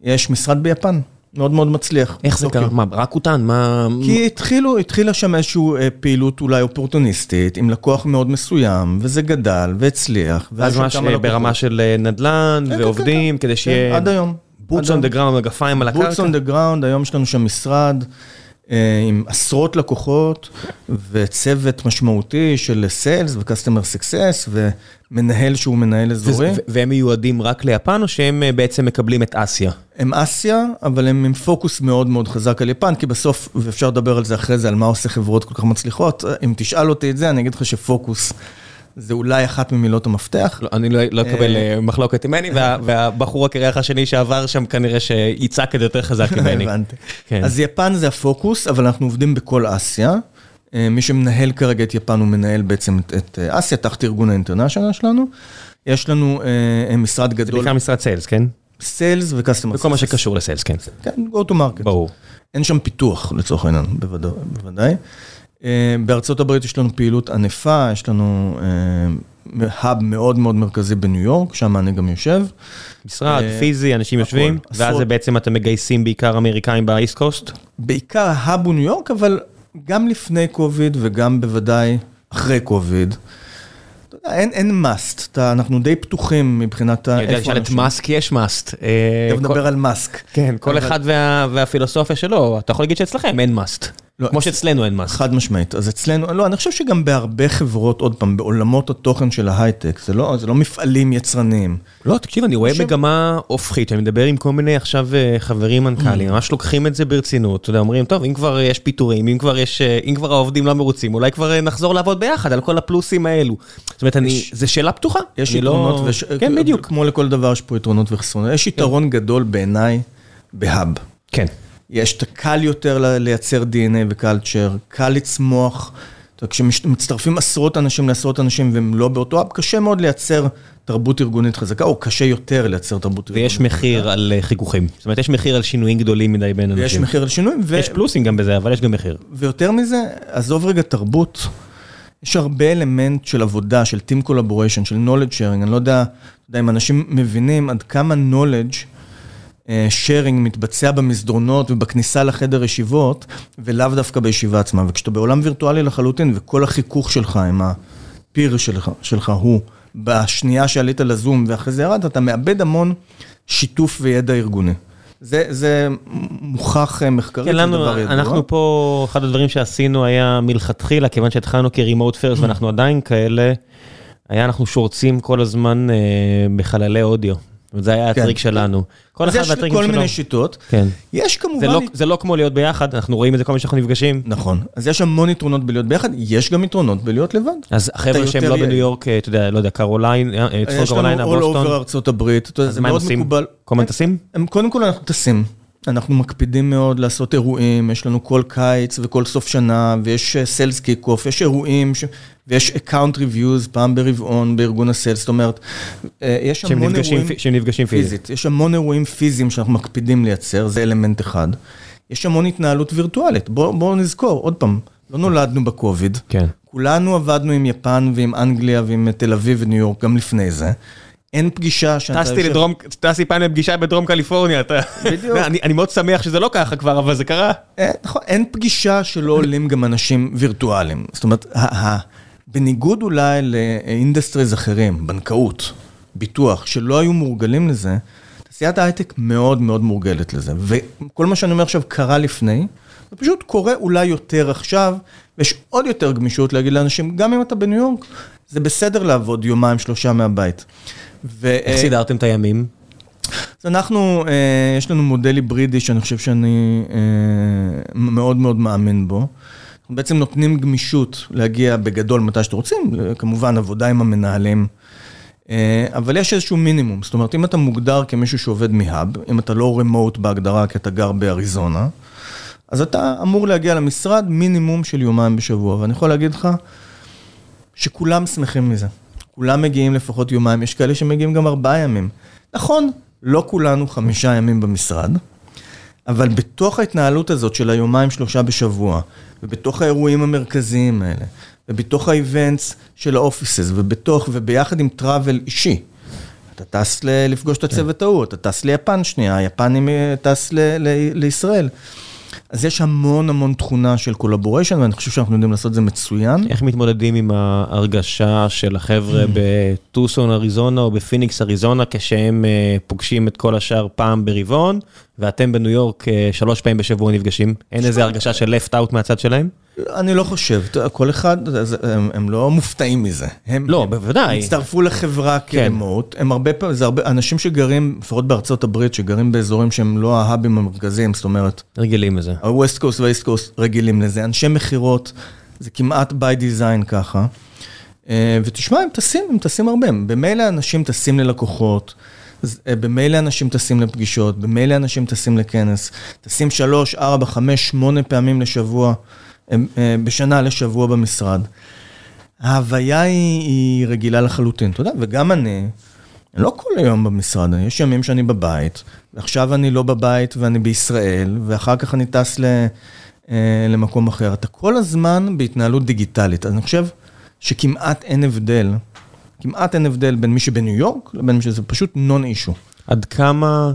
יש משרד ביפן. מאוד מאוד מצליח. איך זה קרה? מה, רק אותן? מה... כי התחילו, התחילה שם איזושהי פעילות אולי אופורטוניסטית, עם לקוח מאוד מסוים, וזה גדל והצליח. אז ממש ברמה של נדל"ן ועובדים, כדי שיהיה... עד היום. boots on the ground, מגפיים על הקרקע? בוטס און דה גראונד, היום יש לנו שם משרד עם עשרות לקוחות וצוות משמעותי של sales ו customer success ומנהל שהוא מנהל אזורי. והם מיועדים רק ליפן או שהם בעצם מקבלים את אסיה? הם אסיה, אבל הם עם פוקוס מאוד מאוד חזק על יפן, כי בסוף, ואפשר לדבר על זה אחרי זה, על מה עושה חברות כל כך מצליחות, אם תשאל אותי את זה, אני אגיד לך שפוקוס. זה אולי אחת ממילות המפתח. אני לא אקבל מחלוקת ממני, [LAUGHS] והבחור הקרח השני שעבר שם כנראה שיצעק את יותר חזק ממני. הבנתי. אז יפן זה הפוקוס, אבל אנחנו עובדים בכל אסיה. מי שמנהל כרגע את יפן הוא מנהל בעצם את אסיה, תחת ארגון האינטרנשיונל שלנו. יש לנו משרד גדול. זה בעיקר משרד סיילס, כן? סיילס וקסטומר וכל מה שקשור לסיילס, כן. כן, go to market. ברור. אין שם פיתוח לצורך העניין, בוודאי. בארצות הברית יש לנו פעילות ענפה, יש לנו האב מאוד מאוד מרכזי בניו יורק, שם אני גם יושב. משרד, פיזי, אנשים יושבים, ואז בעצם אתם מגייסים בעיקר אמריקאים באיסט קוסט? בעיקר ההאב הוא ניו יורק, אבל גם לפני קוביד וגם בוודאי אחרי קוביד. אין, אין must, אנחנו די פתוחים מבחינת איפה אנשים. אני יודע לשאול את מאסק יש must. תכף נדבר על מאסק. כן, כל אחד והפילוסופיה שלו, אתה יכול להגיד שאצלכם אין must. כמו שאצלנו אין must. חד משמעית, אז אצלנו, לא, אני חושב שגם בהרבה חברות, עוד פעם, בעולמות התוכן של ההייטק, זה לא, זה לא מפעלים יצרניים. לא, תקשיב, אני רואה מגמה הופכית, אני מדבר עם כל מיני עכשיו חברים מנכ"לים, ממש לוקחים את זה ברצינות, אתה יודע, אומרים, טוב, אם כבר יש פיטורים, אם כבר יש, אם כבר העובדים לא מרוצים, אולי כבר נחזור לעבוד ביחד על כל הפלוסים האלו. זאת אומרת, אני, זו שאלה פתוחה. יש יתרונות, וש... כן, בדיוק. כמו לכל דבר, יש פה יתרונות וחסרונות. יש יתרון גדול בעיניי בהאב. כן. יש את הקל יותר לייצר DNA וקלצ'ר, קל לצמוח. כשמצטרפים עשרות אנשים לעשרות אנשים והם לא באותו אב, קשה מאוד לייצר תרבות ארגונית חזקה, או קשה יותר לייצר תרבות ארגונית חזקה. ויש מחיר על חיכוכים. זאת אומרת, יש מחיר על שינויים גדולים מדי בין אנשים. ויש מחיר על שינויים. ו... יש פלוסים גם בזה, אבל יש גם מחיר. ויותר מזה, עזוב רגע תרבות, יש הרבה אלמנט של עבודה, של Team Collaboration, של knowledge sharing, אני לא יודע, יודע אם אנשים מבינים עד כמה knowledge שיירינג מתבצע במסדרונות ובכניסה לחדר ישיבות, ולאו דווקא בישיבה עצמה. וכשאתה בעולם וירטואלי לחלוטין, וכל החיכוך שלך עם הפיר שלך, שלך הוא בשנייה שעלית לזום ואחרי זה ירדת, אתה מאבד המון שיתוף וידע ארגוני. זה, זה מוכח מחקרית, כן, לנו, זה דבר ידוע. אנחנו פה, אחד הדברים שעשינו היה מלכתחילה, כיוון שהתחלנו כ-remote first ואנחנו עדיין כאלה, היה אנחנו שורצים כל הזמן אה, בחללי אודיו. זה היה הטריק שלנו. כל אחד והטריקים שלו. אז יש כל מיני שיטות. כן. יש כמובן... זה לא כמו להיות ביחד, אנחנו רואים את זה כל פעם שאנחנו נפגשים. נכון. אז יש המון יתרונות בלהיות ביחד, יש גם יתרונות בלהיות לבד. אז החבר'ה שהם לא בניו יורק, אתה יודע, לא יודע, קרוליין, צפון קרוליינה, בוסטון. יש לנו all over ארצות הברית. אז מה הם עושים? כל הזמן טסים? קודם כל אנחנו טסים. אנחנו מקפידים מאוד לעשות אירועים, יש לנו כל קיץ וכל סוף שנה, ויש sales kick-off, יש אירועים, ש... ויש account reviews פעם ברבעון בארגון ה sales, זאת אומרת, יש המון אירועים שהם נפגשים פיזית. יש המון אירועים פיזיים שאנחנו מקפידים לייצר, זה אלמנט אחד. יש המון התנהלות וירטואלית, בואו בוא נזכור, עוד פעם, לא נולדנו בקוביד. כן. כולנו עבדנו עם יפן ועם אנגליה ועם תל אביב וניו יורק גם לפני זה. אין פגישה שאתה טסתי לדרום, טסתי פעם לפגישה בדרום קליפורניה, אתה... בדיוק. אני, אני מאוד שמח שזה לא ככה כבר, אבל זה קרה. אה, נכון, אין פגישה שלא עולים גם אנשים וירטואליים. זאת אומרת, בניגוד אולי ל industries אחרים, בנקאות, ביטוח, שלא היו מורגלים לזה, תעשיית ההייטק מאוד מאוד מורגלת לזה. וכל מה שאני אומר עכשיו קרה לפני, זה פשוט קורה אולי יותר עכשיו, ויש עוד יותר גמישות להגיד לאנשים, גם אם אתה בניו יורק, זה בסדר לעבוד יומיים, שלושה מהבית. ו- איך סידרתם את הימים? אז אנחנו, אה, יש לנו מודל היברידי שאני חושב שאני אה, מאוד מאוד מאמין בו. אנחנו בעצם נותנים גמישות להגיע בגדול מתי שאתם רוצים, כמובן עבודה עם המנהלים, אה, אבל יש איזשהו מינימום. זאת אומרת, אם אתה מוגדר כמישהו שעובד מהאב, אם אתה לא רמוט בהגדרה כי אתה גר באריזונה, אז אתה אמור להגיע למשרד מינימום של יומיים בשבוע, ואני יכול להגיד לך שכולם שמחים מזה. כולם מגיעים לפחות יומיים, יש כאלה שמגיעים גם ארבעה ימים. נכון, לא כולנו חמישה ימים במשרד, אבל בתוך ההתנהלות הזאת של היומיים שלושה בשבוע, ובתוך האירועים המרכזיים האלה, ובתוך ה events של ה offices, ובתוך, וביחד עם travel אישי. אתה טס לפגוש את הצוות ההוא, אתה טס ליפן שנייה, היפנים אה, טס ל- ל- לישראל. אז יש המון המון תכונה של collaboration, ואני חושב שאנחנו יודעים לעשות את זה מצוין. איך מתמודדים עם ההרגשה של החבר'ה בטוסון אריזונה או בפיניקס אריזונה כשהם אה, פוגשים את כל השאר פעם ברבעון, ואתם בניו יורק אה, שלוש פעמים בשבוע נפגשים? אין איזה הרגשה של left out מהצד שלהם? אני לא חושב, כל אחד, הם, הם לא מופתעים מזה. הם, לא, הם בוודאי. הצטרפו לחברה כרמוט, הם הרבה פעמים, זה הרבה, אנשים שגרים, לפחות בארצות הברית, שגרים באזורים שהם לא ההאבים המרכזיים, זאת אומרת, רגילים לזה. ה-West Coast וה-East Coast רגילים לזה, אנשי מכירות, זה כמעט by design ככה. אה, ותשמע, הם טסים, הם טסים הרבה, במילא אנשים טסים ללקוחות, במילא אנשים טסים לפגישות, במילא אנשים טסים לכנס, טסים שלוש, ארבע, חמש, שמונה פעמים לשבוע, אה, אה, בשנה לשבוע במשרד. ההוויה היא, היא רגילה לחלוטין, אתה יודע, וגם אני, אני לא כל היום במשרד, יש ימים שאני בבית, ועכשיו אני לא בבית ואני בישראל, ואחר כך אני טס ל, אה, למקום אחר. אתה כל הזמן בהתנהלות דיגיטלית, אז אני חושב שכמעט אין הבדל, כמעט אין הבדל בין מי שבניו יורק לבין מי שזה פשוט non-issue. עד כמה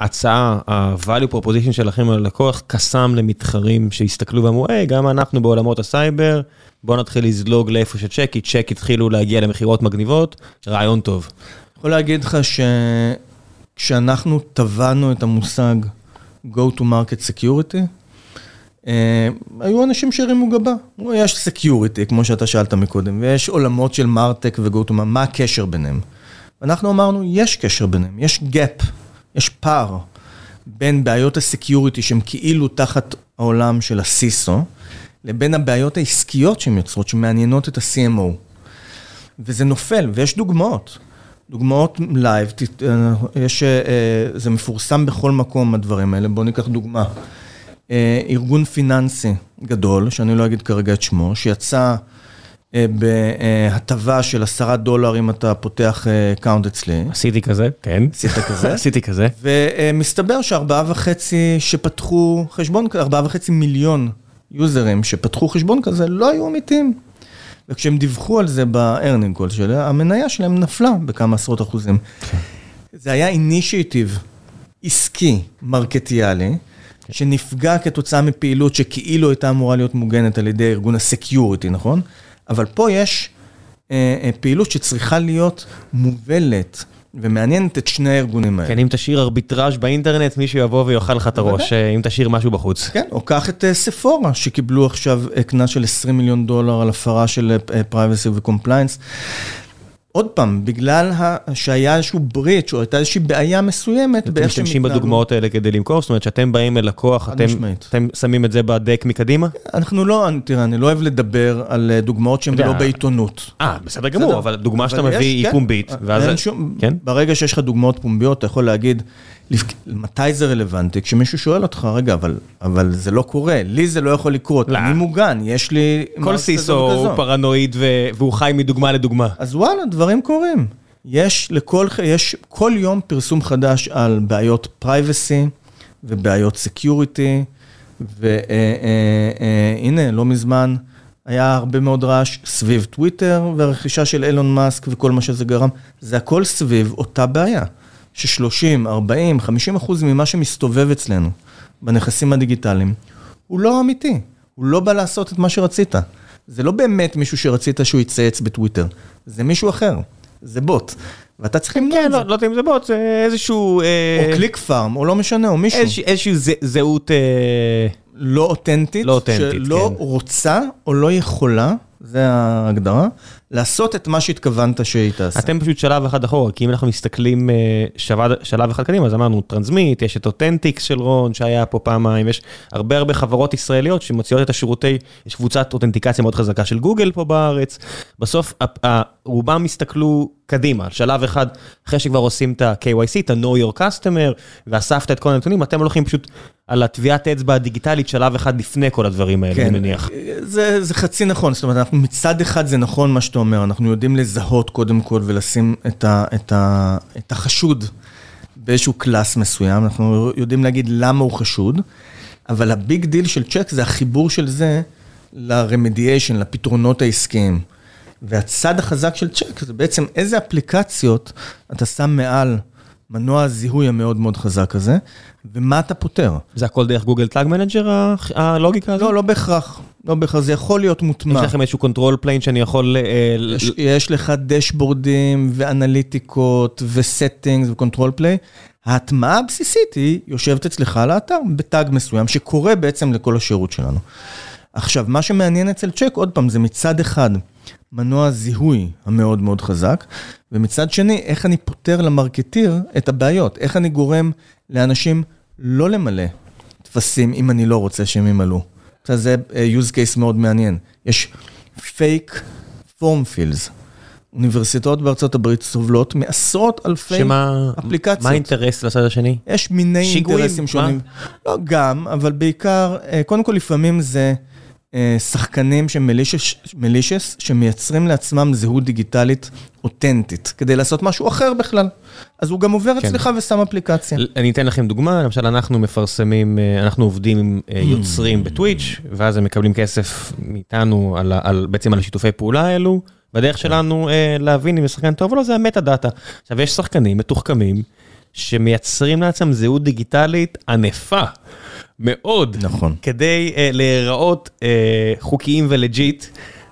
ההצעה, ה-value proposition שלכם על הלקוח קסם למתחרים שהסתכלו ואמרו, היי, גם אנחנו בעולמות הסייבר, בואו נתחיל לזלוג לאיפה שצ'ק, כי צ'ק התחילו להגיע למכירות מגניבות, רעיון טוב. יכול להגיד לך שכשאנחנו טבענו את המושג Go to Market Security, היו אנשים שהרימו גבה. יש Security, כמו שאתה שאלת מקודם, ויש עולמות של מרטק Market, מה הקשר ביניהם? ואנחנו אמרנו, יש קשר ביניהם, יש gap, יש פער בין בעיות הסקיוריטי שהן כאילו תחת העולם של ה-CISO, לבין הבעיות העסקיות שהן יוצרות, שמעניינות את ה-CMO. וזה נופל, ויש דוגמאות. דוגמאות live, אה, יש, אה, זה מפורסם בכל מקום הדברים האלה, בואו ניקח דוגמה. אה, ארגון פיננסי גדול, שאני לא אגיד כרגע את שמו, שיצא אה, בהטבה של עשרה דולר אם אתה פותח account אצלי, עשיתי כזה, כן. עשית כזה, [LAUGHS] עשיתי כזה. ומסתבר שארבעה וחצי שפתחו חשבון, ארבעה וחצי מיליון users שפתחו חשבון כזה לא היו אמיתיים. וכשהם דיווחו על זה ב-earning call שלהם, המניה שלהם נפלה בכמה עשרות אחוזים. זה היה initiative עסקי, מרקטיאלי, שנפגע כתוצאה מפעילות שכאילו הייתה אמורה להיות מוגנת על ידי ארגון ה-security, נכון? אבל פה יש אה, אה, פעילות שצריכה להיות מובלת ומעניינת את שני הארגונים האלה. כן, אם תשאיר ארביטראז' באינטרנט, מישהו יבוא ויאכל לך את הראש, אה, אם תשאיר משהו בחוץ. כן, או קח את אה, Sephora, שקיבלו עכשיו קנס של 20 מיליון דולר על הפרה של פרייבסי וקומפליינס. עוד פעם, בגלל שהיה איזשהו בריץ' או הייתה איזושהי בעיה מסוימת, אתם באיך שהם משתמשים התנהלו. בדוגמאות האלה כדי למכור? זאת אומרת שאתם באים אל לקוח, אתם. אתם שמים את זה בדק מקדימה? אנחנו לא, תראה, אני לא אוהב לדבר על אה, דוגמאות שהן לא בעיתונות. אה, בסדר גמור, אבל דוגמה שאתה מביא יש, היא כן. פומבית, ואז... אין שום- כן? ברגע שיש לך דוגמאות פומביות, אתה יכול להגיד, לפ- מתי זה רלוונטי? כשמישהו שואל אותך, רגע, אבל, אבל זה לא קורה, לי זה לא יכול לקרות, לא. אני מוגן, יש לי... כל סיסו הוא וכזו." פרנואיד ו- והוא חי מדוגמה לדוגמה. אז וואלה, דברים קורים. יש לכל, יש כל יום פרסום חדש על בעיות privacy ובעיות security, והנה, לא מזמן היה הרבה מאוד רעש סביב טוויטר והרכישה של אילון מאסק וכל מה שזה גרם. זה הכל סביב אותה בעיה, ש-30, 40, 50 אחוז ממה שמסתובב אצלנו בנכסים הדיגיטליים, הוא לא אמיתי, הוא לא בא לעשות את מה שרצית. זה לא באמת מישהו שרצית שהוא יצייץ בטוויטר, זה מישהו אחר, זה בוט. ואתה צריך למנוע כן, את זה. לא לא יודע אם זה בוט, זה איזשהו... אה, או קליק פארם, או לא משנה, או מישהו. איזושה- איזושהי זהות... אה, לא אותנטית, לא אותנטית, שלא כן. רוצה או לא יכולה, זה ההגדרה, לעשות את מה שהתכוונת שהיא תעשה. אתם פשוט שלב אחד אחורה, כי אם אנחנו מסתכלים אה, שלב, שלב אחד קדימה, אז אמרנו Transmit, יש את אותנטיקס של רון שהיה פה פעמיים, יש הרבה הרבה חברות ישראליות שמוציאות את השירות, יש קבוצת authentication מאוד חזקה של גוגל פה בארץ. בסוף רובם הסתכלו קדימה, שלב אחד, אחרי שכבר עושים את ה-KYC, את ה-Know Your Customer, ואספת את כל הנתונים, אתם הולכים פשוט על הטביעת אצבע הדיגיטלית שלב אחד לפני כל הדברים האלה, אני מניח. זה, זה חצי נכון, זאת אומרת, אנחנו מצד אחד זה נכון מה שאתה אומר, אנחנו יודעים לזהות קודם כל ולשים את, ה, את, ה, את החשוד באיזשהו class מסוים, אנחנו יודעים להגיד למה הוא חשוד, אבל הביג דיל של CHEQ זה החיבור של זה ל-remediation, לפתרונות העסקיים. והצד החזק של CHEQ זה בעצם איזה אפליקציות אתה שם מעל מנוע הזיהוי המאוד מאוד חזק הזה, ומה אתה פותר. זה הכל דרך Google Tag Manager הלוגיקה הזאת? לא, לא בהכרח, לא בהכרח, זה יכול להיות מוטמע. יש לכם איזשהו control plane שאני יכול... אה, ל- יש, יש לך דשבורדים ואנליטיקות ו-settings ו-control plane. ההטמעה הבסיסית היא יושבת אצלך על האתר בטאג מסוים שקורה בעצם לכל השירות שלנו. עכשיו, מה שמעניין אצל צ'ק, עוד פעם, זה מצד אחד מנוע זיהוי המאוד מאוד חזק, ומצד שני, איך אני פותר למרקטיר את הבעיות, איך אני גורם לאנשים לא למלא טפסים אם אני לא רוצה שהם ימלאו. זה אה, use case מאוד מעניין. יש פייק פורם פילס. אוניברסיטאות בארצות הברית סובלות מעשרות אלפי שמה... אפליקציות. מה האינטרס לצד השני? יש מיני שיגועים, אינטרסים מה? שונים. לא, גם, אבל בעיקר, אה, קודם כל לפעמים זה שחקנים שהם מלישס, שמייצרים לעצמם זהות דיגיטלית אותנטית, כדי לעשות משהו אחר בכלל. אז הוא גם עובר כן. אצלך ושם אפליקציה. אני אתן לכם דוגמה, למשל אנחנו מפרסמים, אה, אנחנו עובדים עם אה, Hmm. יוצרים בטוויץ', ואז הם מקבלים כסף מאיתנו על, על, בעצם על השיתופי פעולה האלו. והדרך כן. שלנו אה, להבין אם שחקן טוב או לא זה ה-metadata. עכשיו יש שחקנים מתוחכמים שמייצרים לעצמם זהות דיגיטלית ענפה מאוד. נכון. כדי אה, להיראות אה, חוקיים ו-legit,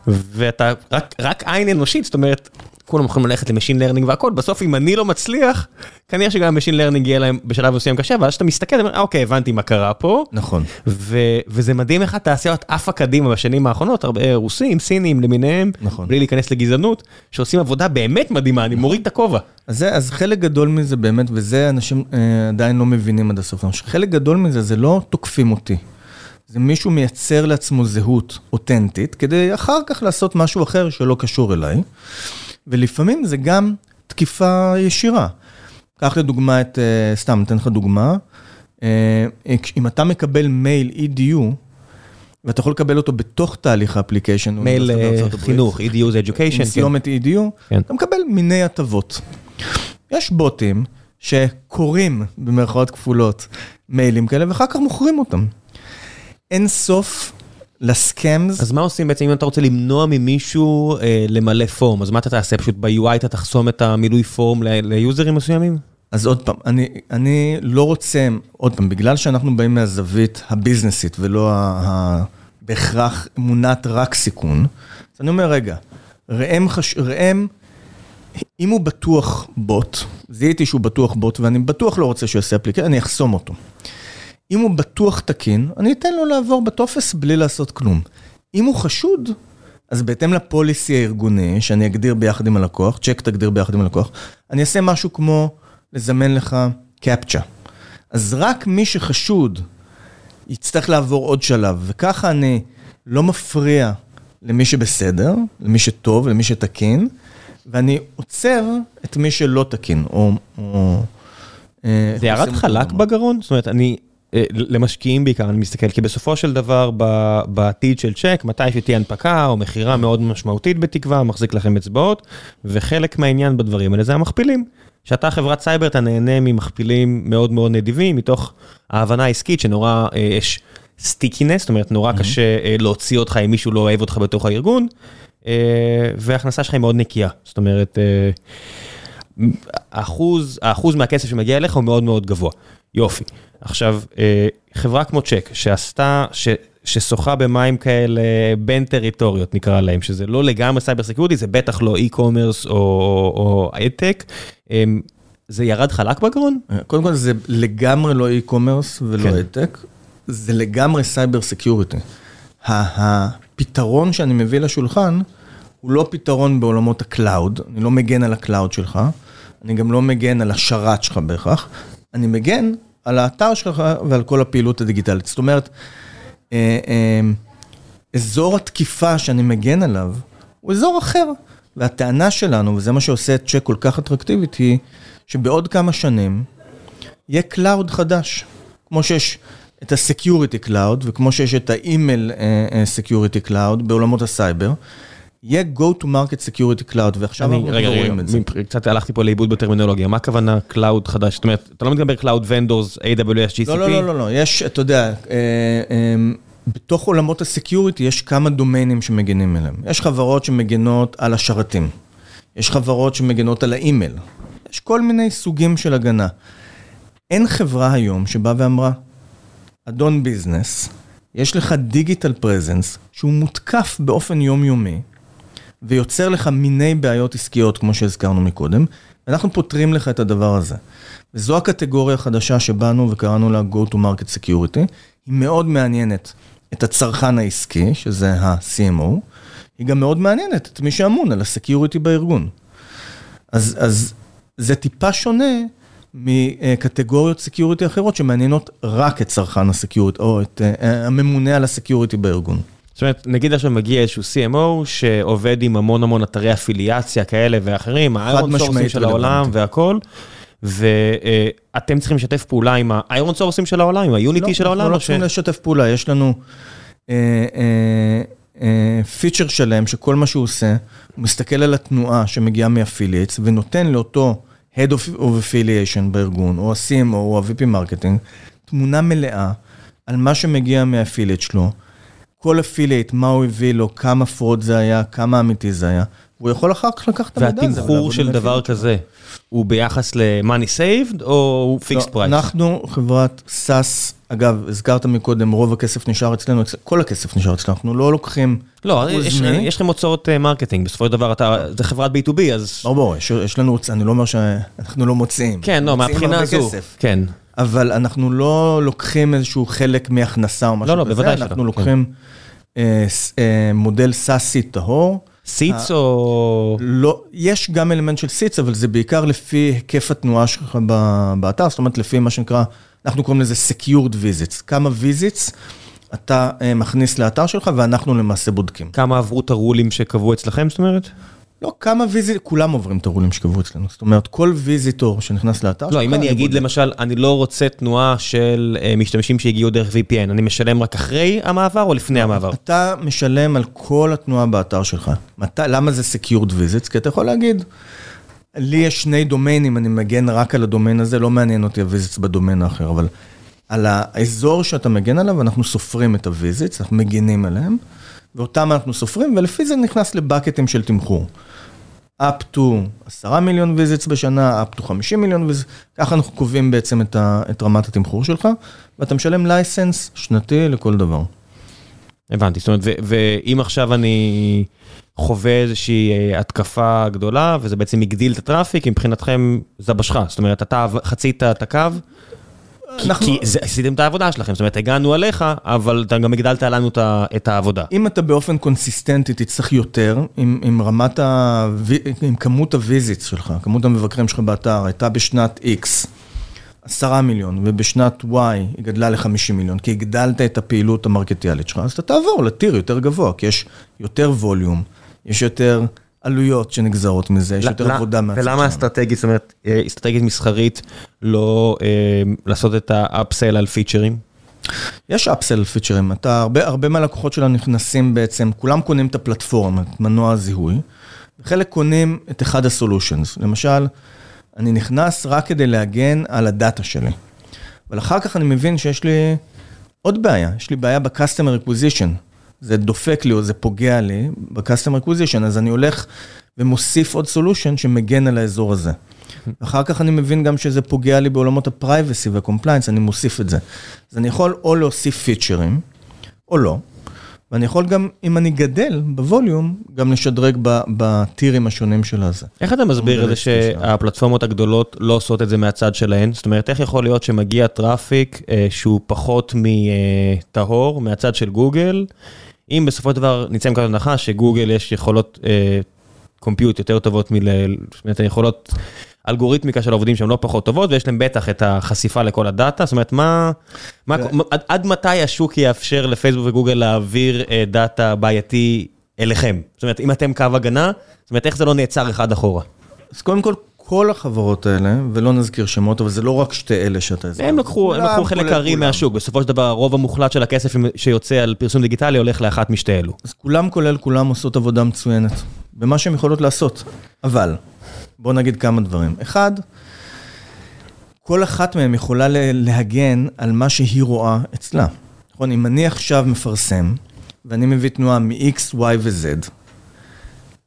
ואתה רק, רק עין אנושית, זאת אומרת, כולם יכולים ללכת ל-machine learning והכל, בסוף אם אני לא מצליח, כנראה שגם machine learning יהיה להם בשלב מסוים קשה, ואז כשאתה מסתכל, אתה אומר, "אה, אוקיי, הבנתי מה קרה פה. נכון. ו- וזה מדהים איך התעשיות עפה קדימה בשנים האחרונות, הרבה רוסים, סינים למיניהם, נכון. בלי להיכנס לגזענות, שעושים עבודה באמת מדהימה, אני מוריד את הכובע. אז, זה, אז חלק גדול מזה באמת, וזה אנשים אה, עדיין לא מבינים עד הסוף, חלק גדול מזה זה לא תוקפים אותי. זה מישהו מייצר לעצמו זהות אותנטית, כדי אחר כך לעשות משהו אחר שלא קשור אליי, ולפעמים זה גם תקיפה ישירה. קח לדוגמה את, אה, סתם, אתן לך דוגמה, אה, אם אתה מקבל מייל EDU, ואתה יכול לקבל אותו בתוך תהליך ה-application. מייל אה. חינוך, EDU זה education, כן. סיומת EDU, כן. אתה מקבל מיני הטבות. יש בוטים שקוראים, במרכאות כפולות, מיילים כאלה, ואחר כך מוכרים אותם. אין סוף ל-scams. אז מה עושים בעצם אם אתה רוצה למנוע ממישהו אה, למלא form, אז מה אתה תעשה? פשוט ב-UI אתה תחסום את המילוי form ל-users מסוימים? אז עוד פעם, אני, אני לא רוצה, עוד פעם, בגלל שאנחנו באים מהזווית הביזנסית ולא ה, בהכרח מונת רק סיכון, אז אני אומר, רגע, ראם, חש... ראם, אם הוא בטוח בוט, זיהיתי שהוא בטוח בוט ואני בטוח לא רוצה שהוא יעשה אפליקציה, אני אחסום אותו. אם הוא בטוח תקין, אני אתן לו לעבור בטופס בלי לעשות כלום. אם הוא חשוד, אז בהתאם לפוליסי הארגוני, שאני אגדיר ביחד עם הלקוח, צ'ק תגדיר ביחד עם הלקוח, אני אעשה משהו כמו לזמן לך קפצ'ה. אז רק מי שחשוד יצטרך לעבור עוד שלב, וככה אני לא מפריע למי שבסדר, למי שטוב, למי שתקין, ואני עוצר את מי שלא תקין, או... או אה, זה ירד חלק בגרון? זאת אומרת, אני, למשקיעים בעיקר, אני מסתכל, כי בסופו של דבר, בעתיד של צ'ק, מתי שתהיה הנפקה או מכירה מאוד משמעותית בתקווה, מחזיק לכם אצבעות, וחלק מהעניין בדברים האלה זה המכפילים. שאתה חברת סייבר, אתה נהנה ממכפילים מאוד מאוד נדיבים, מתוך ההבנה העסקית שנורא אה, יש stickiness, זאת אומרת נורא קשה להוציא אותך אם מישהו לא אוהב אותך בתוך הארגון, וההכנסה שלך היא מאוד נקייה, זאת אומרת, האחוז, האחוז מהכסף שמגיע אליך הוא מאוד מאוד גבוה, יופי. עכשיו, חברה כמו CHEQ שעשתה, ששוחה במים כאלה בין טריטוריות נקרא להם, שזה לא לגמרי cyber security, זה בטח לא e-commerce או הייטק. זה ירד חלק בגרון? קודם כל זה לגמרי לא e-commerce ולא הייטק, זה לגמרי cyber security. הפתרון שאני מביא לשולחן, הוא לא פתרון בעולמות ה-cloud, אני לא מגן על ה-cloud שלך, אני גם לא מגן על השרת שלך בהכרח, אני מגן על האתר שלך ועל כל הפעילות הדיגיטלית. זאת אומרת, אזור התקיפה שאני מגן עליו, הוא אזור אחר. והטענה שלנו, וזה מה שעושה את CHEQ כל כך אטרקטיבית, היא שבעוד כמה שנים יהיה cloud חדש. כמו שיש את ה-Security Cloud, וכמו שיש את ה-Email Security Cloud בעולמות הסייבר, יהיה Go to Market Security Cloud, ועכשיו אנחנו רואים את זה. רגע, קצת הלכתי פה לאיבוד בטרמינולוגיה, מה הכוונה Cloud חדש? זאת אומרת, אתה לא מדבר Cloud Vendors, AWS, GCP? לא, לא, לא, לא, יש, אתה יודע, בתוך עולמות ה security יש כמה דומיינים שמגנים עליהם. יש חברות שמגנות על השרתים, יש חברות שמגנות על האימייל, יש כל מיני סוגים של הגנה. אין חברה היום שבאה ואמרה, אדון business, יש לך digital presence שהוא מותקף באופן יומיומי, ויוצר לך מיני בעיות עסקיות, כמו שהזכרנו מקודם, ואנחנו פותרים לך את הדבר הזה. וזו הקטגוריה החדשה שבאנו וקראנו לה Go to Market Security, היא מאוד מעניינת את הצרכן העסקי, שזה ה-CMO, היא גם מאוד מעניינת את מי שאמון על ה security בארגון. אז, אז זה טיפה שונה מקטגוריות security אחרות שמעניינות רק את צרכן ה security, או את uh, הממונה על ה security בארגון. זאת אומרת, נגיד עכשיו מגיע איזשהו CMO שעובד עם המון המון אתרי אפיליאציה כאלה ואחרים, ה ironSourceים של העולם והכל, ואתם צריכים לשתף פעולה עם ה ironSourceים של העולם, עם ה Unity של העולם? לא, אנחנו לא צריכים לשתף פעולה, יש לנו feature שלם שכל מה שהוא עושה, הוא מסתכל על התנועה שמגיעה מ affiliates ונותן לאותו Head of Affiliation בארגון, או ה-CMO או ה- VP marketing, תמונה מלאה על מה שמגיע מה affiliate שלו. כל affiliate, מה הוא הביא לו, כמה fraud זה היה, כמה אמיתי זה היה. הוא יכול אחר כך לקחת את המידע הזה. והתמחור של דבר כזה, הוא ביחס ל-money saved או הוא fixed price? אנחנו חברת SaaS, אגב, הזכרת מקודם, רוב הכסף נשאר אצלנו, כל הכסף נשאר אצלנו, אנחנו לא לוקחים... לא, יש לכם הוצאות marketing, בסופו של דבר זה חברת B2B, אז... ברור, יש לנו, אני לא אומר שאנחנו לא מוציאים. כן, לא, מהבחינה הזו, כן. אבל אנחנו לא לוקחים איזשהו חלק מהכנסה או משהו כזה. לא, לא, בוודאי שלא. אנחנו לוקחים מודל SaaSי טהור. seats או... לא, יש גם אלמנט של seats, אבל זה בעיקר לפי היקף התנועה שלך באתר, זאת אומרת, לפי מה שנקרא, אנחנו קוראים לזה Secured Visits. כמה Visits אתה מכניס לאתר שלך, ואנחנו למעשה בודקים. כמה עברו את ה ruleים שקבעו אצלכם, זאת אומרת? לא, כמה visit, כולם עוברים את ה ruleים שקבעו אצלנו. זאת אומרת, כל visitor שנכנס לאתר. לא, אם אני אגיד למשל, אני לא רוצה תנועה של משתמשים שהגיעו דרך VPN, אני משלם רק אחרי המעבר או לפני המעבר? אתה משלם על כל התנועה באתר שלך. למה זה Secured Visits? כי אתה יכול להגיד, לי יש שני domainים, אני מגן רק על הדומיין הזה, לא מעניין אותי ה visits ב domain האחר, אבל על האזור שאתה מגן עליו, אנחנו סופרים את ה visits, אנחנו מגנים עליהם, ואותם אנחנו סופרים, ולפי זה נכנס ל bucketים של תמחור. Up to 10 מיליון visits בשנה, up to 50 מיליון visits, ככה אנחנו קובעים בעצם את, ה, את רמת התמחור שלך, ואתה משלם license שנתי לכל דבר. הבנתי, זאת אומרת, ואם עכשיו אני חווה איזושהי התקפה גדולה, וזה בעצם הגדיל את ה traffic, מבחינתכם זה בשך, זאת אומרת, אתה חצית את הקו, כי עשיתם את העבודה שלכם, זאת אומרת, הגנו עליך, אבל אתה גם הגדלת לנו את העבודה. אם אתה באופן consistentי תצטרך יותר, עם רמת ה... עם כמות ה visits שלך, כמות המבקרים שלך באתר, הייתה בשנת X, 10 מיליון, ובשנת Y היא גדלה ל-50 מיליון, כי הגדלת את הפעילות המרקטיאלית שלך, אז אתה תעבור לטיר יותר גבוה, כי יש יותר ווליום, יש יותר... עלויות שנגזרות מזה, יש יותר עבודה מהצד שלנו. ולמה אסטרטגית, זאת אומרת, אסטרטגית מסחרית, לא לעשות את האפסל על פיצ'רים? יש אפסל פיצ'רים, אתה, הרבה, הרבה מהלקוחות שלנו נכנסים בעצם, כולם קונים את הפלטפורמה, את מנוע הזיהוי, וחלק קונים את אחד הסולושנס. למשל, אני נכנס רק כדי להגן על הדאטה שלי, אבל אחר כך אני מבין שיש לי עוד בעיה, יש לי בעיה ב-customer acquisition. זה דופק לי או זה פוגע לי ב-customer acquisition, אז אני הולך ומוסיף עוד solution שמגן על האזור הזה. אחר כך אני מבין גם שזה פוגע לי בעולמות ה-privacy וה-compliance, אני מוסיף את זה. אז אני יכול או להוסיף פיצ'רים, או לא. ואני יכול גם, אם אני גדל בווליום, גם לשדרג בטירים השונים של הזה. איך אתה מסביר את זה שהפלטפורמות הגדולות לא עושות את זה מהצד שלהן? זאת אומרת, איך יכול להיות שמגיע traffic אה, שהוא פחות מטהור מהצד של גוגל, אם בסופו של דבר נצא מנקודת הנחה שגוגל יש יכולות compute יותר טובות אומרת, היכולות... אלגוריתמיקה של עובדים שהן לא פחות טובות, ויש להם בטח את החשיפה לכל ה data, זאת אומרת, מה, מה, עד, עד מתי השוק יאפשר לפייסבוק וגוגל להעביר אה, data בעייתי אליכם? זאת אומרת, אם אתם קו הגנה, זאת אומרת, איך זה לא נעצר אחד אחורה? אז קודם כל, כל החברות האלה, ולא נזכיר שמות, אבל זה לא רק שתי אלה שאתה הזכרת. הם לקחו, הם לקחו חלק הארי מהשוק, בסופו של דבר הרוב המוחלט של הכסף שיוצא על פרסום דיגיטלי הולך לאחת משתי אלו. אז כולם כולל כולם עושות עבודה מצוינת, במה שהן יכולות לעשות, אבל... בוא נגיד כמה דברים. אחד, כל אחת מהן יכולה להגן על מה שהיא רואה אצלה. נכון, אם אני עכשיו מפרסם, ואני מביא תנועה מ-X, Y ו-Z,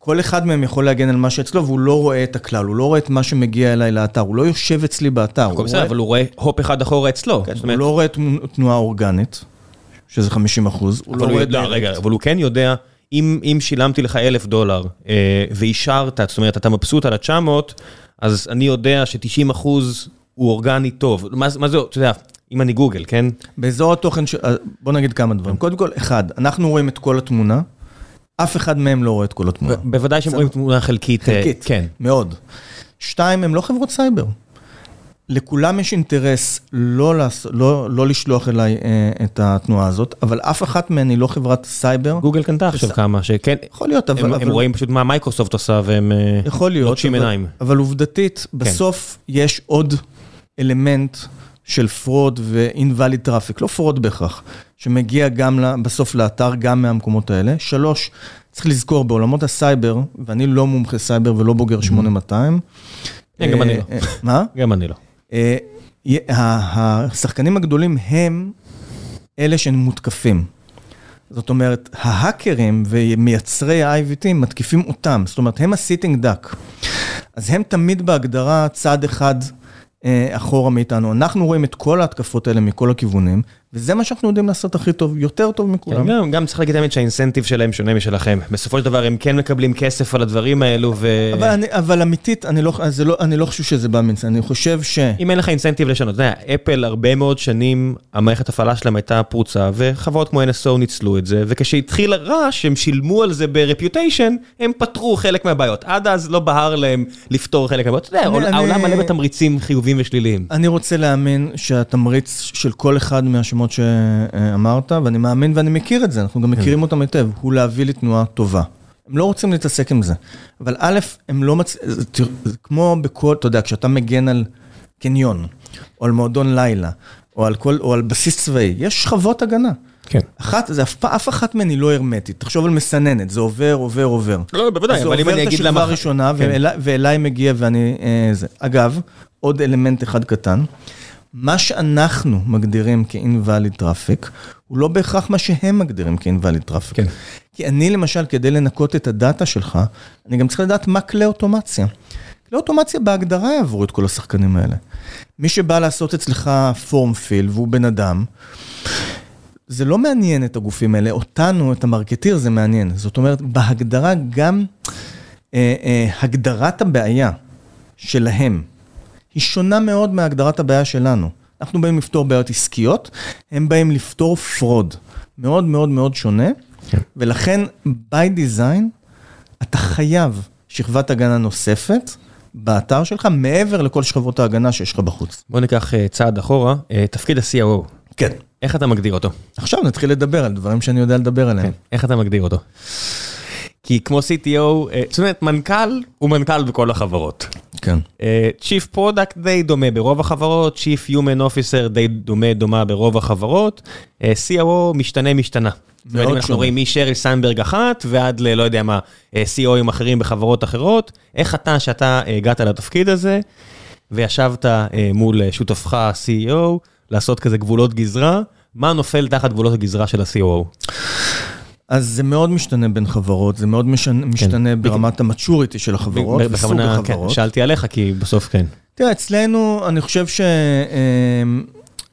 כל אחד מהם יכול להגן על מה שאצלו, והוא לא רואה את הכלל, הוא לא רואה את מה שמגיע אליי לאתר, הוא לא יושב אצלי באתר. הכל בסדר, אבל הוא רואה הופ אחד אחורה אצלו. כן, הוא לא רואה תנועה אורגנית, שזה 50 אחוז, הוא לא רואה... לא, רגע, אבל הוא כן יודע... אם אם שילמתי לך אלף דולר אה, ואישרת, זאת אומרת, אתה מבסוט על ה-900, אז אני יודע ש-90 אחוז הוא אורגני טוב. מה זה, אתה יודע, אם אני גוגל, כן? באזור התוכן. אה, בוא נגיד כמה דברים. קודם כל, אחד, אנחנו רואים את כל התמונה, אף אחד מהם לא רואה את כל התמונה. בוודאי שהם רואים תמונה חלקית. אה, חלקית, כן. מאוד. שתיים, הם לא חברות סייבר. לכולם יש אינטרס לא, לעש... לא, לא לשלוח אליי אה, את התנועה הזאת, אבל אף אחת מהן היא לא חברת סייבר. גוגל קנתה עכשיו שס... כמה, שכן, יכול להיות, אבל... הם, אבל... הם רואים פשוט מה מייקרוסופט עושה והם יכול להיות, לוטשים עיניים. אבל עובדתית, כן. בסוף יש עוד אלמנט של fraud ו-invalid traffic, לא fraud בהכרח, שמגיע גם בסוף לאתר, גם מהמקומות האלה. שלוש, צריך לזכור, בעולמות הסייבר, ואני לא מומחה סייבר ולא בוגר 8200. כן, גם אני לא. אה, מה? גם אני לא. אה, השחקנים הגדולים הם אלה שמותקפים. זאת אומרת, ההאקרים ומייצרי ה-IVT מתקיפים אותם, זאת אומרת, הם ה-sitting duck. אז הם תמיד בהגדרה צעד אחד אה, אחורה מאיתנו. אנחנו רואים את כל ההתקפות האלה מכל הכיוונים, וזה מה שאנחנו יודעים לעשות הכי טוב, יותר טוב מכולם. גם, גם צריך להגיד האמת שהאינסנטיב שלהם שונה משלכם. בסופו של דבר הם כן מקבלים כסף על הדברים האלו ו... אבל, אני, אבל אמיתית, אני לא, לא, אני לא חושב שזה בא מאינסנטיב, אני חושב ש... אם אין לך אינסנטיב לשנות, אתה יודע, אפל הרבה מאוד שנים, המערכת הפעלה שלהם הייתה פרוצה, וחברות כמו NSO ניצלו את זה, וכשהתחיל הרעש, הם שילמו על זה ברפיוטיישן, הם פתרו חלק מהבעיות. עד אז לא בהר להם לפתור חלק מהבעיות. אתה יודע, אני, העולם מלא בתמריצים חיוביים ושליליים. אני רוצה להאמין שהתמריץ של כל אחד מהשמות השמות שאמרת, ואני מאמין ואני מכיר את זה, אנחנו גם מכירים אותם היטב, הוא להביא לי תנועה טובה. הם לא רוצים להתעסק עם זה. אבל א', הם לא מצ... זה כמו בכל, אתה יודע, כשאתה מגן על קניון, או על מועדון לילה, או על, כל, או על בסיס צבאי, יש שכבות הגנה. כן. אחת, זה אף, אף אחת מהן היא לא הרמטית. תחשוב על מסננת, זה עובר, עובר, עובר. לא, בוודאי, אבל אם אני אגיד למה... זה עובר את השכבה הראשונה, כן. ואלי, ואליי מגיע ואני... אה, זה. אגב, עוד אלמנט אחד קטן. מה שאנחנו מגדירים כ-invalid traffic, הוא לא בהכרח מה שהם מגדירים כ-invalid traffic. כן. כי אני למשל, כדי לנקות את הדאטה שלך, אני גם צריך לדעת מה כלי אוטומציה. כלי אוטומציה בהגדרה יעברו את כל השחקנים האלה. מי שבא לעשות אצלך פורם פיל והוא בן אדם, זה לא מעניין את הגופים האלה, אותנו, את המרקטיר, זה מעניין. זאת אומרת, בהגדרה גם אה, אה, הגדרת הבעיה שלהם, היא שונה מאוד מהגדרת הבעיה שלנו. אנחנו באים לפתור בעיות עסקיות, הם באים לפתור fraud. מאוד מאוד מאוד שונה, כן. ולכן by design, אתה חייב שכבת הגנה נוספת באתר שלך, מעבר לכל שכבות ההגנה שיש לך בחוץ. בוא ניקח uh, צעד אחורה, uh, תפקיד ה-COO. כן. איך אתה מגדיר אותו? עכשיו נתחיל לדבר על דברים שאני יודע לדבר עליהם. כן. איך אתה מגדיר אותו? כי כמו CTO, אה, זאת אומרת, מנכ"ל הוא מנכ"ל בכל החברות. כן. אה, Chief Product די דומה ברוב החברות, Chief Human Officer די דומה דומה ברוב החברות, אה, COO משתנה משתנה. זאת אומרת, אנחנו רואים משרי סנברג אחת ועד ללא יודע מה, COים אחרים בחברות אחרות. איך אתה, שאתה הגעת לתפקיד הזה, וישבת מול שותפך CEO, לעשות כזה גבולות גזרה, מה נופל תחת גבולות הגזרה של ה-COO? אז זה מאוד משתנה בין חברות, זה מאוד משנה, משתנה ברמת המצ'וריטי של החברות וסוג בכוונה, כן, החברות. שאלתי עליך, כי בסוף כן. תראה, אצלנו, אני חושב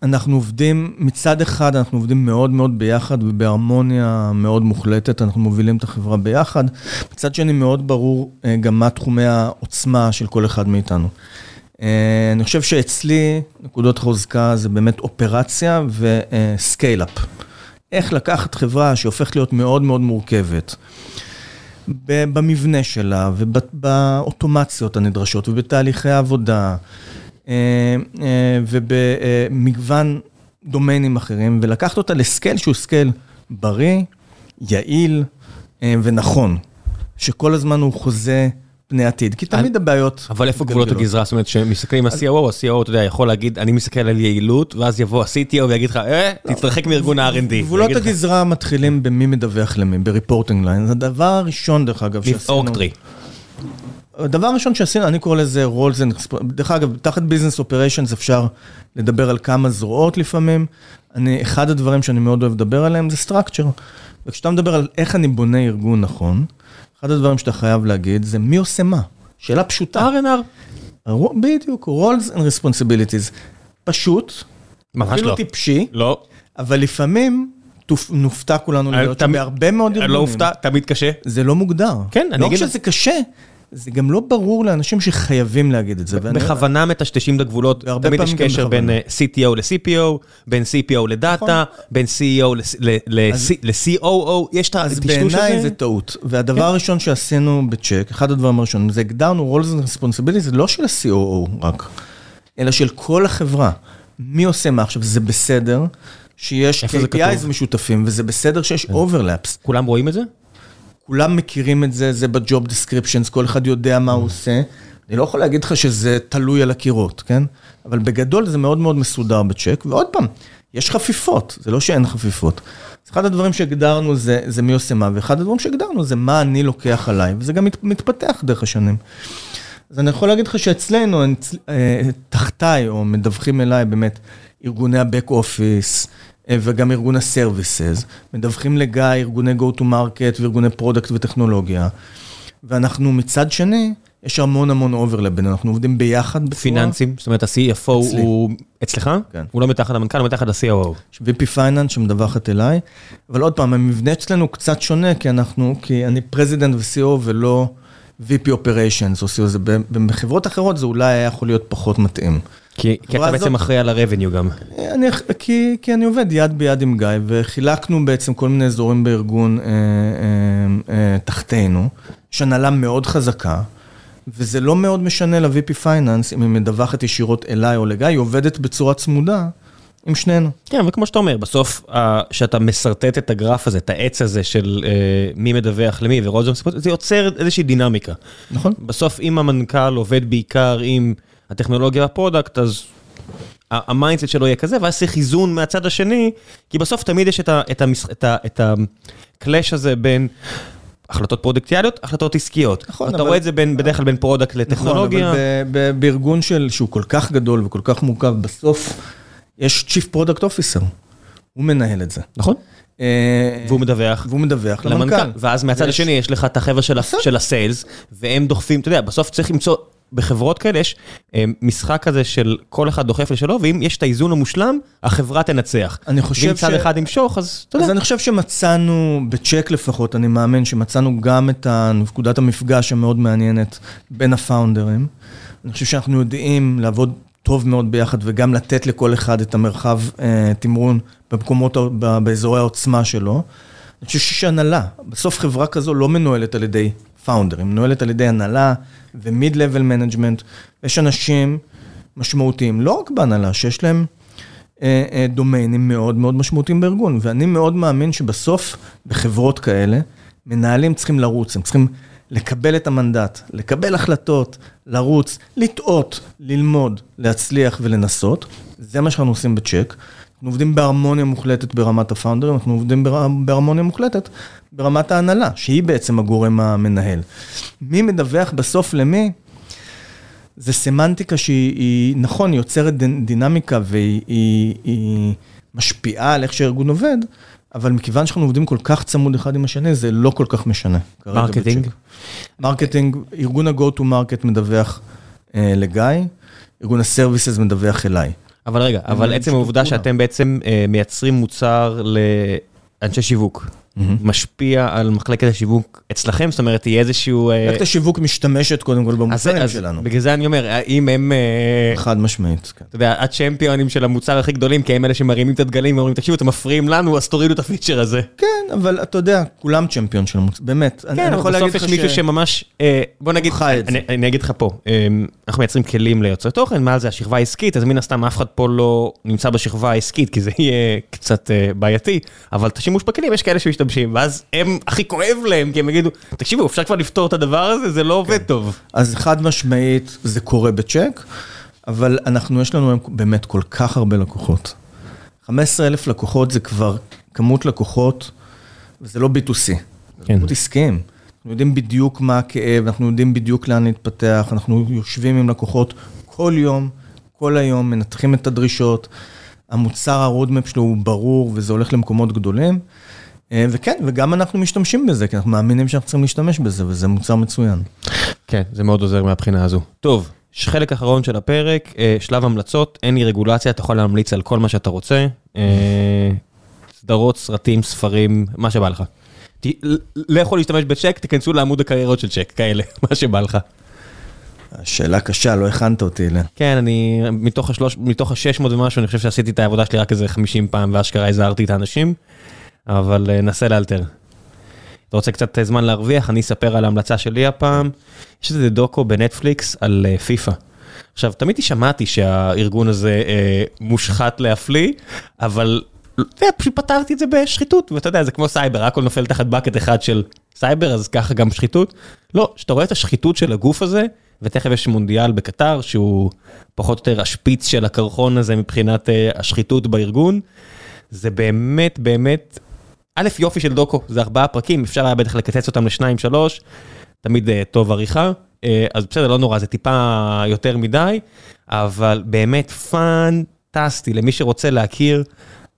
שאנחנו עובדים, מצד אחד אנחנו עובדים מאוד מאוד ביחד ובהרמוניה מאוד מוחלטת, אנחנו מובילים את החברה ביחד. מצד שני, מאוד ברור אה, גם מה תחומי העוצמה של כל אחד מאיתנו. אה, אני חושב שאצלי, נקודות חוזקה זה באמת אופרציה ו scale-up. איך לקחת חברה שהופכת להיות מאוד מאוד מורכבת. במבנה שלה ובאוטומציות הנדרשות ובתהליכי העבודה אה, ובמגוון דומיינים אחרים, ולקחת אותה ל scale שהוא scale בריא, יעיל אה, ונכון, שכל הזמן הוא חוזה פני עתיד, כי תמיד הבעיות... אבל איפה גבולות הגזרה? זאת אומרת, כשמסתכלים על ה-COO, ה-COO, אתה יודע, יכול להגיד, אני מסתכל על יעילות, ואז יבוא ה-CTO ויגיד לך, אה, תתרחק מארגון ה-R&D. גבולות הגזרה מתחילים במי מדווח למי, ב reporting line. זה הדבר הראשון, דרך אגב, שעשינו... הדבר הראשון שעשינו, אני קורא לזה rules, דרך אגב, תחת business operations אפשר לדבר על כמה זרועות לפעמים. אני, אחד הדברים שאני מאוד אוהב לדבר עליהם זה structure. וכשאתה מדבר על איך אני בונה ארגון נכון, אחד הדברים שאתה חייב להגיד זה מי עושה מה. שאלה פשוטה. R&R. בדיוק, roles and responsibilities. פשוט, ממש אפילו לא. טיפשי, לא. אבל לפעמים נופתע כולנו לראות תמיד- שבהרבה מאוד אני ארגונים, לא אופתע, תמיד קשה. זה לא מוגדר. כן, אני לא אגיד- רק שזה קשה, זה גם לא ברור לאנשים שחייבים להגיד את זה. בכוונה מטשטשים את הגבולות, תמיד יש קשר בין. אה, CTO ל-CPO, בין CPO לדאטה, בין CEO ל-COO, יש את אז הטשטוש הזה. בעיניי זה טעות. והדבר הראשון שעשינו בצ'ק, אחד הדברים הראשונים, זה הגדרנו roles and responsibilities, לא של ה-COO רק, אלא של כל החברה. מי עושה מה? עכשיו, זה בסדר שיש זה KPIs? משותפים, וזה בסדר שיש overlaps. כולם רואים את זה? כולם מכירים את זה, זה ב-job descriptions, כל אחד יודע מה הוא עושה. אני לא יכול להגיד לך שזה תלוי על הקירות, כן? אבל בגדול זה מאוד מאוד מסודר בצ'ק, ועוד פעם, יש חפיפות, זה לא שאין חפיפות. אז אחד הדברים שהגדרנו זה, זה מי עושה מה, ואחד הדברים שהגדרנו זה מה אני לוקח עליי, וזה גם מת, מתפתח דרך השנים. אז אני יכול להגיד לך שאצלנו, אצ- אה, תחתיי, או מדווחים אליי באמת, ארגוני ה-back office, וגם ארגון ה-services, מדווחים לגיא, ארגוני go to market וארגוני product וטכנולוגיה. ואנחנו מצד שני, יש המון המון overlap בינינו, אנחנו עובדים ביחד בצורה... פיננסים, זאת אומרת ה-CFO אצלי. הוא אצלך? כן. הוא לא מתחת למנכ"ל, הוא מתחת ל-COO. יש VP finance שמדווחת אליי, אבל עוד פעם, המבנה אצלנו קצת שונה, כי אנחנו, כי אני president ו-COO ולא VP Operations או COO, זה בחברות אחרות זה אולי היה יכול להיות פחות מתאים. כי כי אתה בעצם אחראי על ה-revenue גם. אני, כי, כי אני עובד יד ביד עם גיא, וחילקנו בעצם כל מיני אזורים בארגון אה, אה, אה, תחתינו, יש הנהלה מאוד חזקה, וזה לא מאוד משנה ל-VP finance אם היא מדווחת ישירות אליי או לגיא, היא עובדת בצורה צמודה עם שנינו. כן, וכמו שאתה אומר, בסוף, כשאתה משרטט את הגרף הזה, את העץ הזה של אה, מי מדווח למי סיפור, זה יוצר איזושהי דינמיקה. נכון? בסוף, אם המנכ"ל עובד בעיקר עם הטכנולוגיה וה product, אז ה mindset שלו יהיה כזה, ואז צריך איזון מהצד השני, כי בסוף תמיד יש את ה- את המס- את ה- את ה clash הזה בין... החלטות פרודקטיאליות, החלטות עסקיות. נכון, אתה אבל- רואה את זה בין, בדרך כלל בין product לטכנולוגיה. נכון, אבל ב- ב- בארגון של, שהוא כל כך גדול וכל כך מורכב, בסוף יש Chief Product Officer, הוא מנהל את זה. נכון. אה, והוא מדווח. והוא מדווח למנכ"ל. למנכ"ל. ואז מהצד השני יש לך את החבר'ה של. של ה sales, והם דוחפים, אתה יודע, בסוף צריך למצוא, בחברות כאלה יש אה, משחק כזה של כל אחד דוחף לשלו, ואם יש את האיזון המושלם, החברה תנצח. אני חושב ואם צד ש- אחד ימשוך, אז אתה יודע. אז אני חושב שמצאנו, בצ'ק לפחות, אני מאמין שמצאנו גם את נקודת המפגש המאוד מעניינת בין הפאונדרים. אני חושב שאנחנו יודעים לעבוד טוב מאוד ביחד וגם לתת לכל אחד את המרחב אה, תמרון במקומות, באזורי העוצמה שלו. אני חושב שיש הנהלה. בסוף חברה כזו לא מנוהלת על ידי פאונדרים, היא מנוהלת על ידי הנהלה ו mid-level management. יש אנשים משמעותיים, לא רק בהנהלה, שיש להם אה, אה, דומיינים מאוד מאוד משמעותיים בארגון, ואני מאוד מאמין שבסוף, בחברות כאלה, מנהלים צריכים לרוץ, הם צריכים לקבל את המנדט, לקבל החלטות, לרוץ, לטעות, ללמוד, להצליח ולנסות. זה מה שאנחנו עושים בצ'ק. אנחנו עובדים בהרמוניה מוחלטת ברמת הפאונדרים, אנחנו עובדים בהרמוניה מוחלטת ברמת ההנהלה, שהיא בעצם הגורם המנהל. מי מדווח בסוף למי? זה סמנטיקה שהיא, נכון, היא יוצרת דינמיקה והיא משפיעה על איך שהארגון עובד, אבל מכיוון שאנחנו עובדים כל כך צמוד אחד עם השני, זה לא כל כך משנה. marketing? marketing, ארגון ה-go to market מדווח אה, לגיא, ארגון ה-services מדווח אליי. אבל רגע, אבל עצם העובדה שאתם בעצם אה, מייצרים מוצר לאנשי שיווק. משפיע על מחלקת השיווק אצלכם? זאת אומרת, יהיה איזשהו... אה, מחלקת השיווק משתמשת קודם כל במוצרים שלנו. בגלל זה אני אומר, האם הם... אה, חד משמעית. כן. אתה יודע, הצ'מפיונים של המוצר הכי גדולים, כי הם אלה שמרימים את הדגלים ואומרים, תקשיבו, אתם מפריעים לנו, אז תורידו את הפיצ'ר הזה. כן, אבל אתה יודע, כולם צ'מפיון של המוצר, באמת. כן, אבל בסוף יש מישהו שממש... אה, בוא נגיד, אני אגיד לך פה, אנחנו מייצרים כלים ליוצרי תוכן, מעל זה השכבה העסקית, אז מן הסתם אף אחד פה לא נמצא בשכבה העסקית, כי זה יהיה קצת בעייתי, אבל את השימוש בכלים, יש כאלה שמשתמשים, ואז הם הכי כואב להם, כי הם יגידו, תקשיבו, אפשר כבר לפתור את הדבר הזה, זה לא עובד כן. טוב. אז חד משמעית, זה קורה בצ'ק, אבל אנחנו, יש לנו באמת כל כך הרבה לקוחות. 15 אלף לקוחות זה כבר כמות לקוחות, וזה לא B2C, כן. לקוחות עסקיים. אנחנו יודעים בדיוק מה הכאב, אנחנו יודעים בדיוק לאן להתפתח, אנחנו יושבים עם לקוחות כל יום, כל היום, מנתחים את הדרישות. המוצר, ה roadmap שלו הוא ברור, וזה הולך למקומות גדולים. אה, וכן, וגם אנחנו משתמשים בזה, כי אנחנו מאמינים שאנחנו צריכים להשתמש בזה, וזה מוצר מצוין. כן, זה מאוד עוזר מהבחינה הזו. טוב, חלק אחרון של הפרק, אה, שלב המלצות, אין לי רגולציה, אתה יכול להמליץ על כל מה שאתה רוצה. אה, סדרות, סרטים, ספרים, מה שבא לך. לא יכול להשתמש בצ'ק, תיכנסו לעמוד הקריירות של צ'ק, כאלה, [LAUGHS] מה שבא לך. שאלה קשה, לא הכנת אותי אליה. כן, אני, מתוך ה-600 ומשהו, אני חושב שעשיתי את העבודה שלי רק איזה 50 פעם, ואשכרה הזהרתי את האנשים. אבל אה, נסה לאלתר. אתה רוצה קצת אה, זמן להרוויח, אני אספר על ההמלצה שלי הפעם. יש איזה דוקו בנטפליקס על אה, פיפא. עכשיו, תמיד שמעתי שהארגון הזה אה, מושחת להפליא, אבל זה, פשוט פתרתי את זה בשחיתות, ואתה יודע, זה כמו סייבר, הכל נופל תחת bucket אחד של סייבר, אז ככה גם שחיתות. לא, כשאתה רואה את השחיתות של הגוף הזה, ותכף יש מונדיאל בקטר, שהוא פחות או יותר השפיץ של הקרחון הזה מבחינת אה, השחיתות בארגון, זה באמת באמת א', יופי של דוקו, זה ארבעה פרקים, אפשר היה בטח לקצץ אותם לשניים, שלוש, תמיד uh, טוב עריכה, uh, אז בסדר, לא נורא, זה טיפה יותר מדי, אבל באמת פנטסטי למי שרוצה להכיר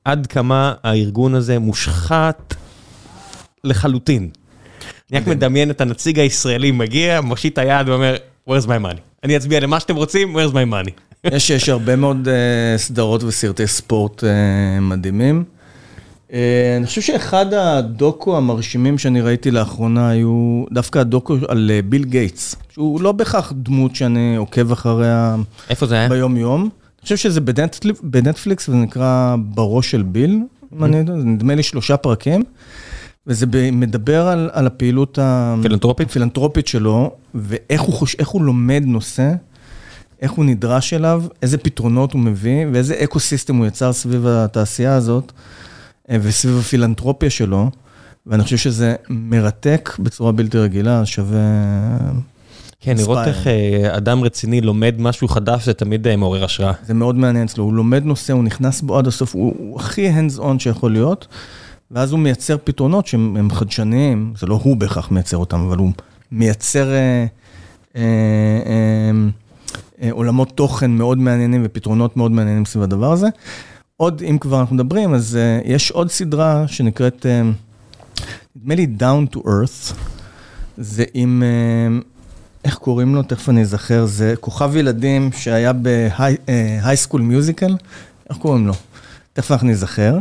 עד כמה הארגון הזה מושחת לחלוטין. אני רק מדמיין את הנציג הישראלי מגיע, מושיט היד ואומר, where's my money? אני אצביע למה שאתם רוצים, where's my money? יש, יש הרבה מאוד uh, סדרות וסרטי ספורט uh, מדהימים. אה, אני חושב שאחד הדוקו המרשימים שאני ראיתי לאחרונה היו דווקא הדוקו על אה, ביל גייטס, שהוא לא בהכרח דמות שאני עוקב אחריה איפה זה היה? ביום יום. אני חושב שזה בנטפליקס, וזה נקרא בראש של ביל, אם אני יודע, נדמה לי שלושה פרקים. וזה מדבר על, על הפעילות הפילנטרופית? הפילנטרופית שלו, ואיך הוא, חוש, הוא לומד נושא, איך הוא נדרש אליו, איזה פתרונות הוא מביא, ואיזה אקו סיסטם הוא יצר סביב התעשייה הזאת. אה, וסביב הפילנטרופיה שלו, ואני חושב שזה מרתק בצורה בלתי רגילה, שווה... כן, לראות איך אה, אדם רציני לומד משהו חדש, זה תמיד אה, מעורר השראה. זה מאוד מעניין אצלו, הוא לומד נושא, הוא נכנס בו עד הסוף, הוא, הוא הכי hands on שיכול להיות, ואז הוא מייצר פתרונות שהם חדשניים, זה לא הוא בהכרח מייצר אותם, אבל הוא מייצר אה, אה, אה, אה, עולמות תוכן מאוד מעניינים ופתרונות מאוד מעניינים סביב הדבר הזה. עוד, אם כבר אנחנו מדברים, אז uh, יש עוד סדרה שנקראת, uh, נדמה לי Down to Earth, זה עם, uh, איך קוראים לו? תכף אני אזכר, זה כוכב ילדים שהיה בהיי סקול מיוזיקל, איך קוראים לו? תכף אנחנו נזכר.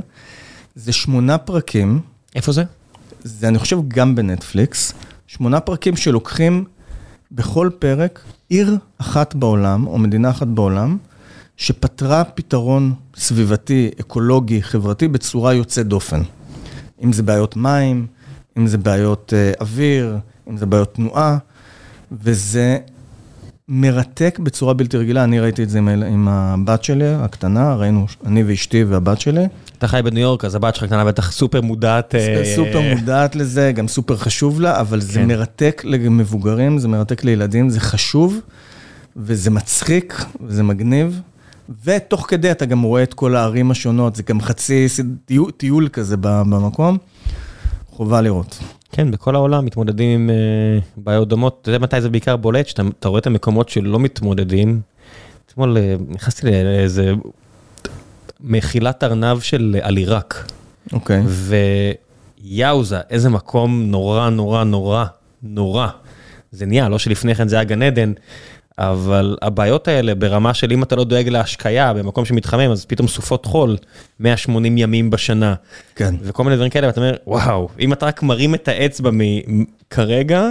זה שמונה פרקים. איפה זה? זה, אני חושב, גם בנטפליקס. שמונה פרקים שלוקחים בכל פרק עיר אחת בעולם, או מדינה אחת בעולם, שפתרה פתרון סביבתי, אקולוגי, חברתי, בצורה יוצאת דופן. אם זה בעיות מים, אם זה בעיות uh, אוויר, אם זה בעיות תנועה, וזה מרתק בצורה בלתי רגילה. אני ראיתי את זה עם, עם הבת שלי, הקטנה, ראינו, אני ואשתי והבת שלי. אתה חי בניו יורק, אז הבת שלך קטנה בטח סופר מודעת. אה, סופר מודעת לזה, גם סופר חשוב לה, אבל כן. זה מרתק למבוגרים, זה מרתק לילדים, זה חשוב, וזה מצחיק, וזה מגניב. ותוך כדי אתה גם רואה את כל הערים השונות, זה גם חצי טיול, טיול כזה במקום, חובה לראות. כן, בכל העולם מתמודדים עם uh, בעיות דומות. אתה יודע מתי זה בעיקר בולט? שאתה רואה את המקומות שלא מתמודדים. אתמול uh, נכנסתי לאיזה מחילת ארנב של על עיראק. אוקיי. ויאוזה, איזה מקום נורא נורא נורא נורא. זה נהיה, לא שלפני כן זה היה גן עדן, אבל הבעיות האלה ברמה של אם אתה לא דואג להשקיה במקום שמתחמם, אז פתאום סופות חול 180 ימים בשנה. כן. וכל מיני דברים כאלה, ואתה אומר, וואו, אם אתה רק מרים את האצבע כרגע,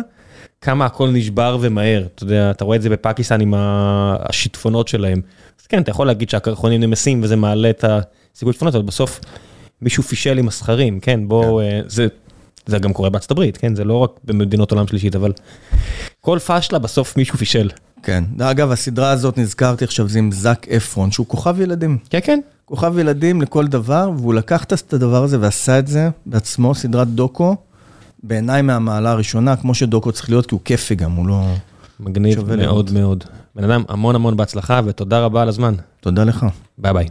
כמה הכל נשבר ומהר. אתה יודע, אתה רואה את זה בפקיסטן עם השיטפונות שלהם. אז כן, אתה יכול להגיד שהקרחונים נמסים וזה מעלה את הסיכוי שיטפונות, אבל בסוף מישהו פישל עם הסכרים, כן, בואו, כן. זה... זה גם קורה בארצות הברית, כן? זה לא רק במדינות עולם שלישית, אבל כל פאשלה בסוף מישהו פישל. כן. אגב, הסדרה הזאת, נזכרתי עכשיו, זה עם זאק אפרון, שהוא כוכב ילדים. כן, כן. כוכב ילדים לכל דבר, והוא לקח את הדבר הזה ועשה את זה בעצמו, סדרת דוקו, בעיניי מהמעלה הראשונה, כמו שדוקו צריך להיות, כי הוא כיפי גם, הוא לא... מגניב מאוד מאוד. בן אדם, המון המון בהצלחה, ותודה רבה על הזמן. תודה לך. ביי ביי.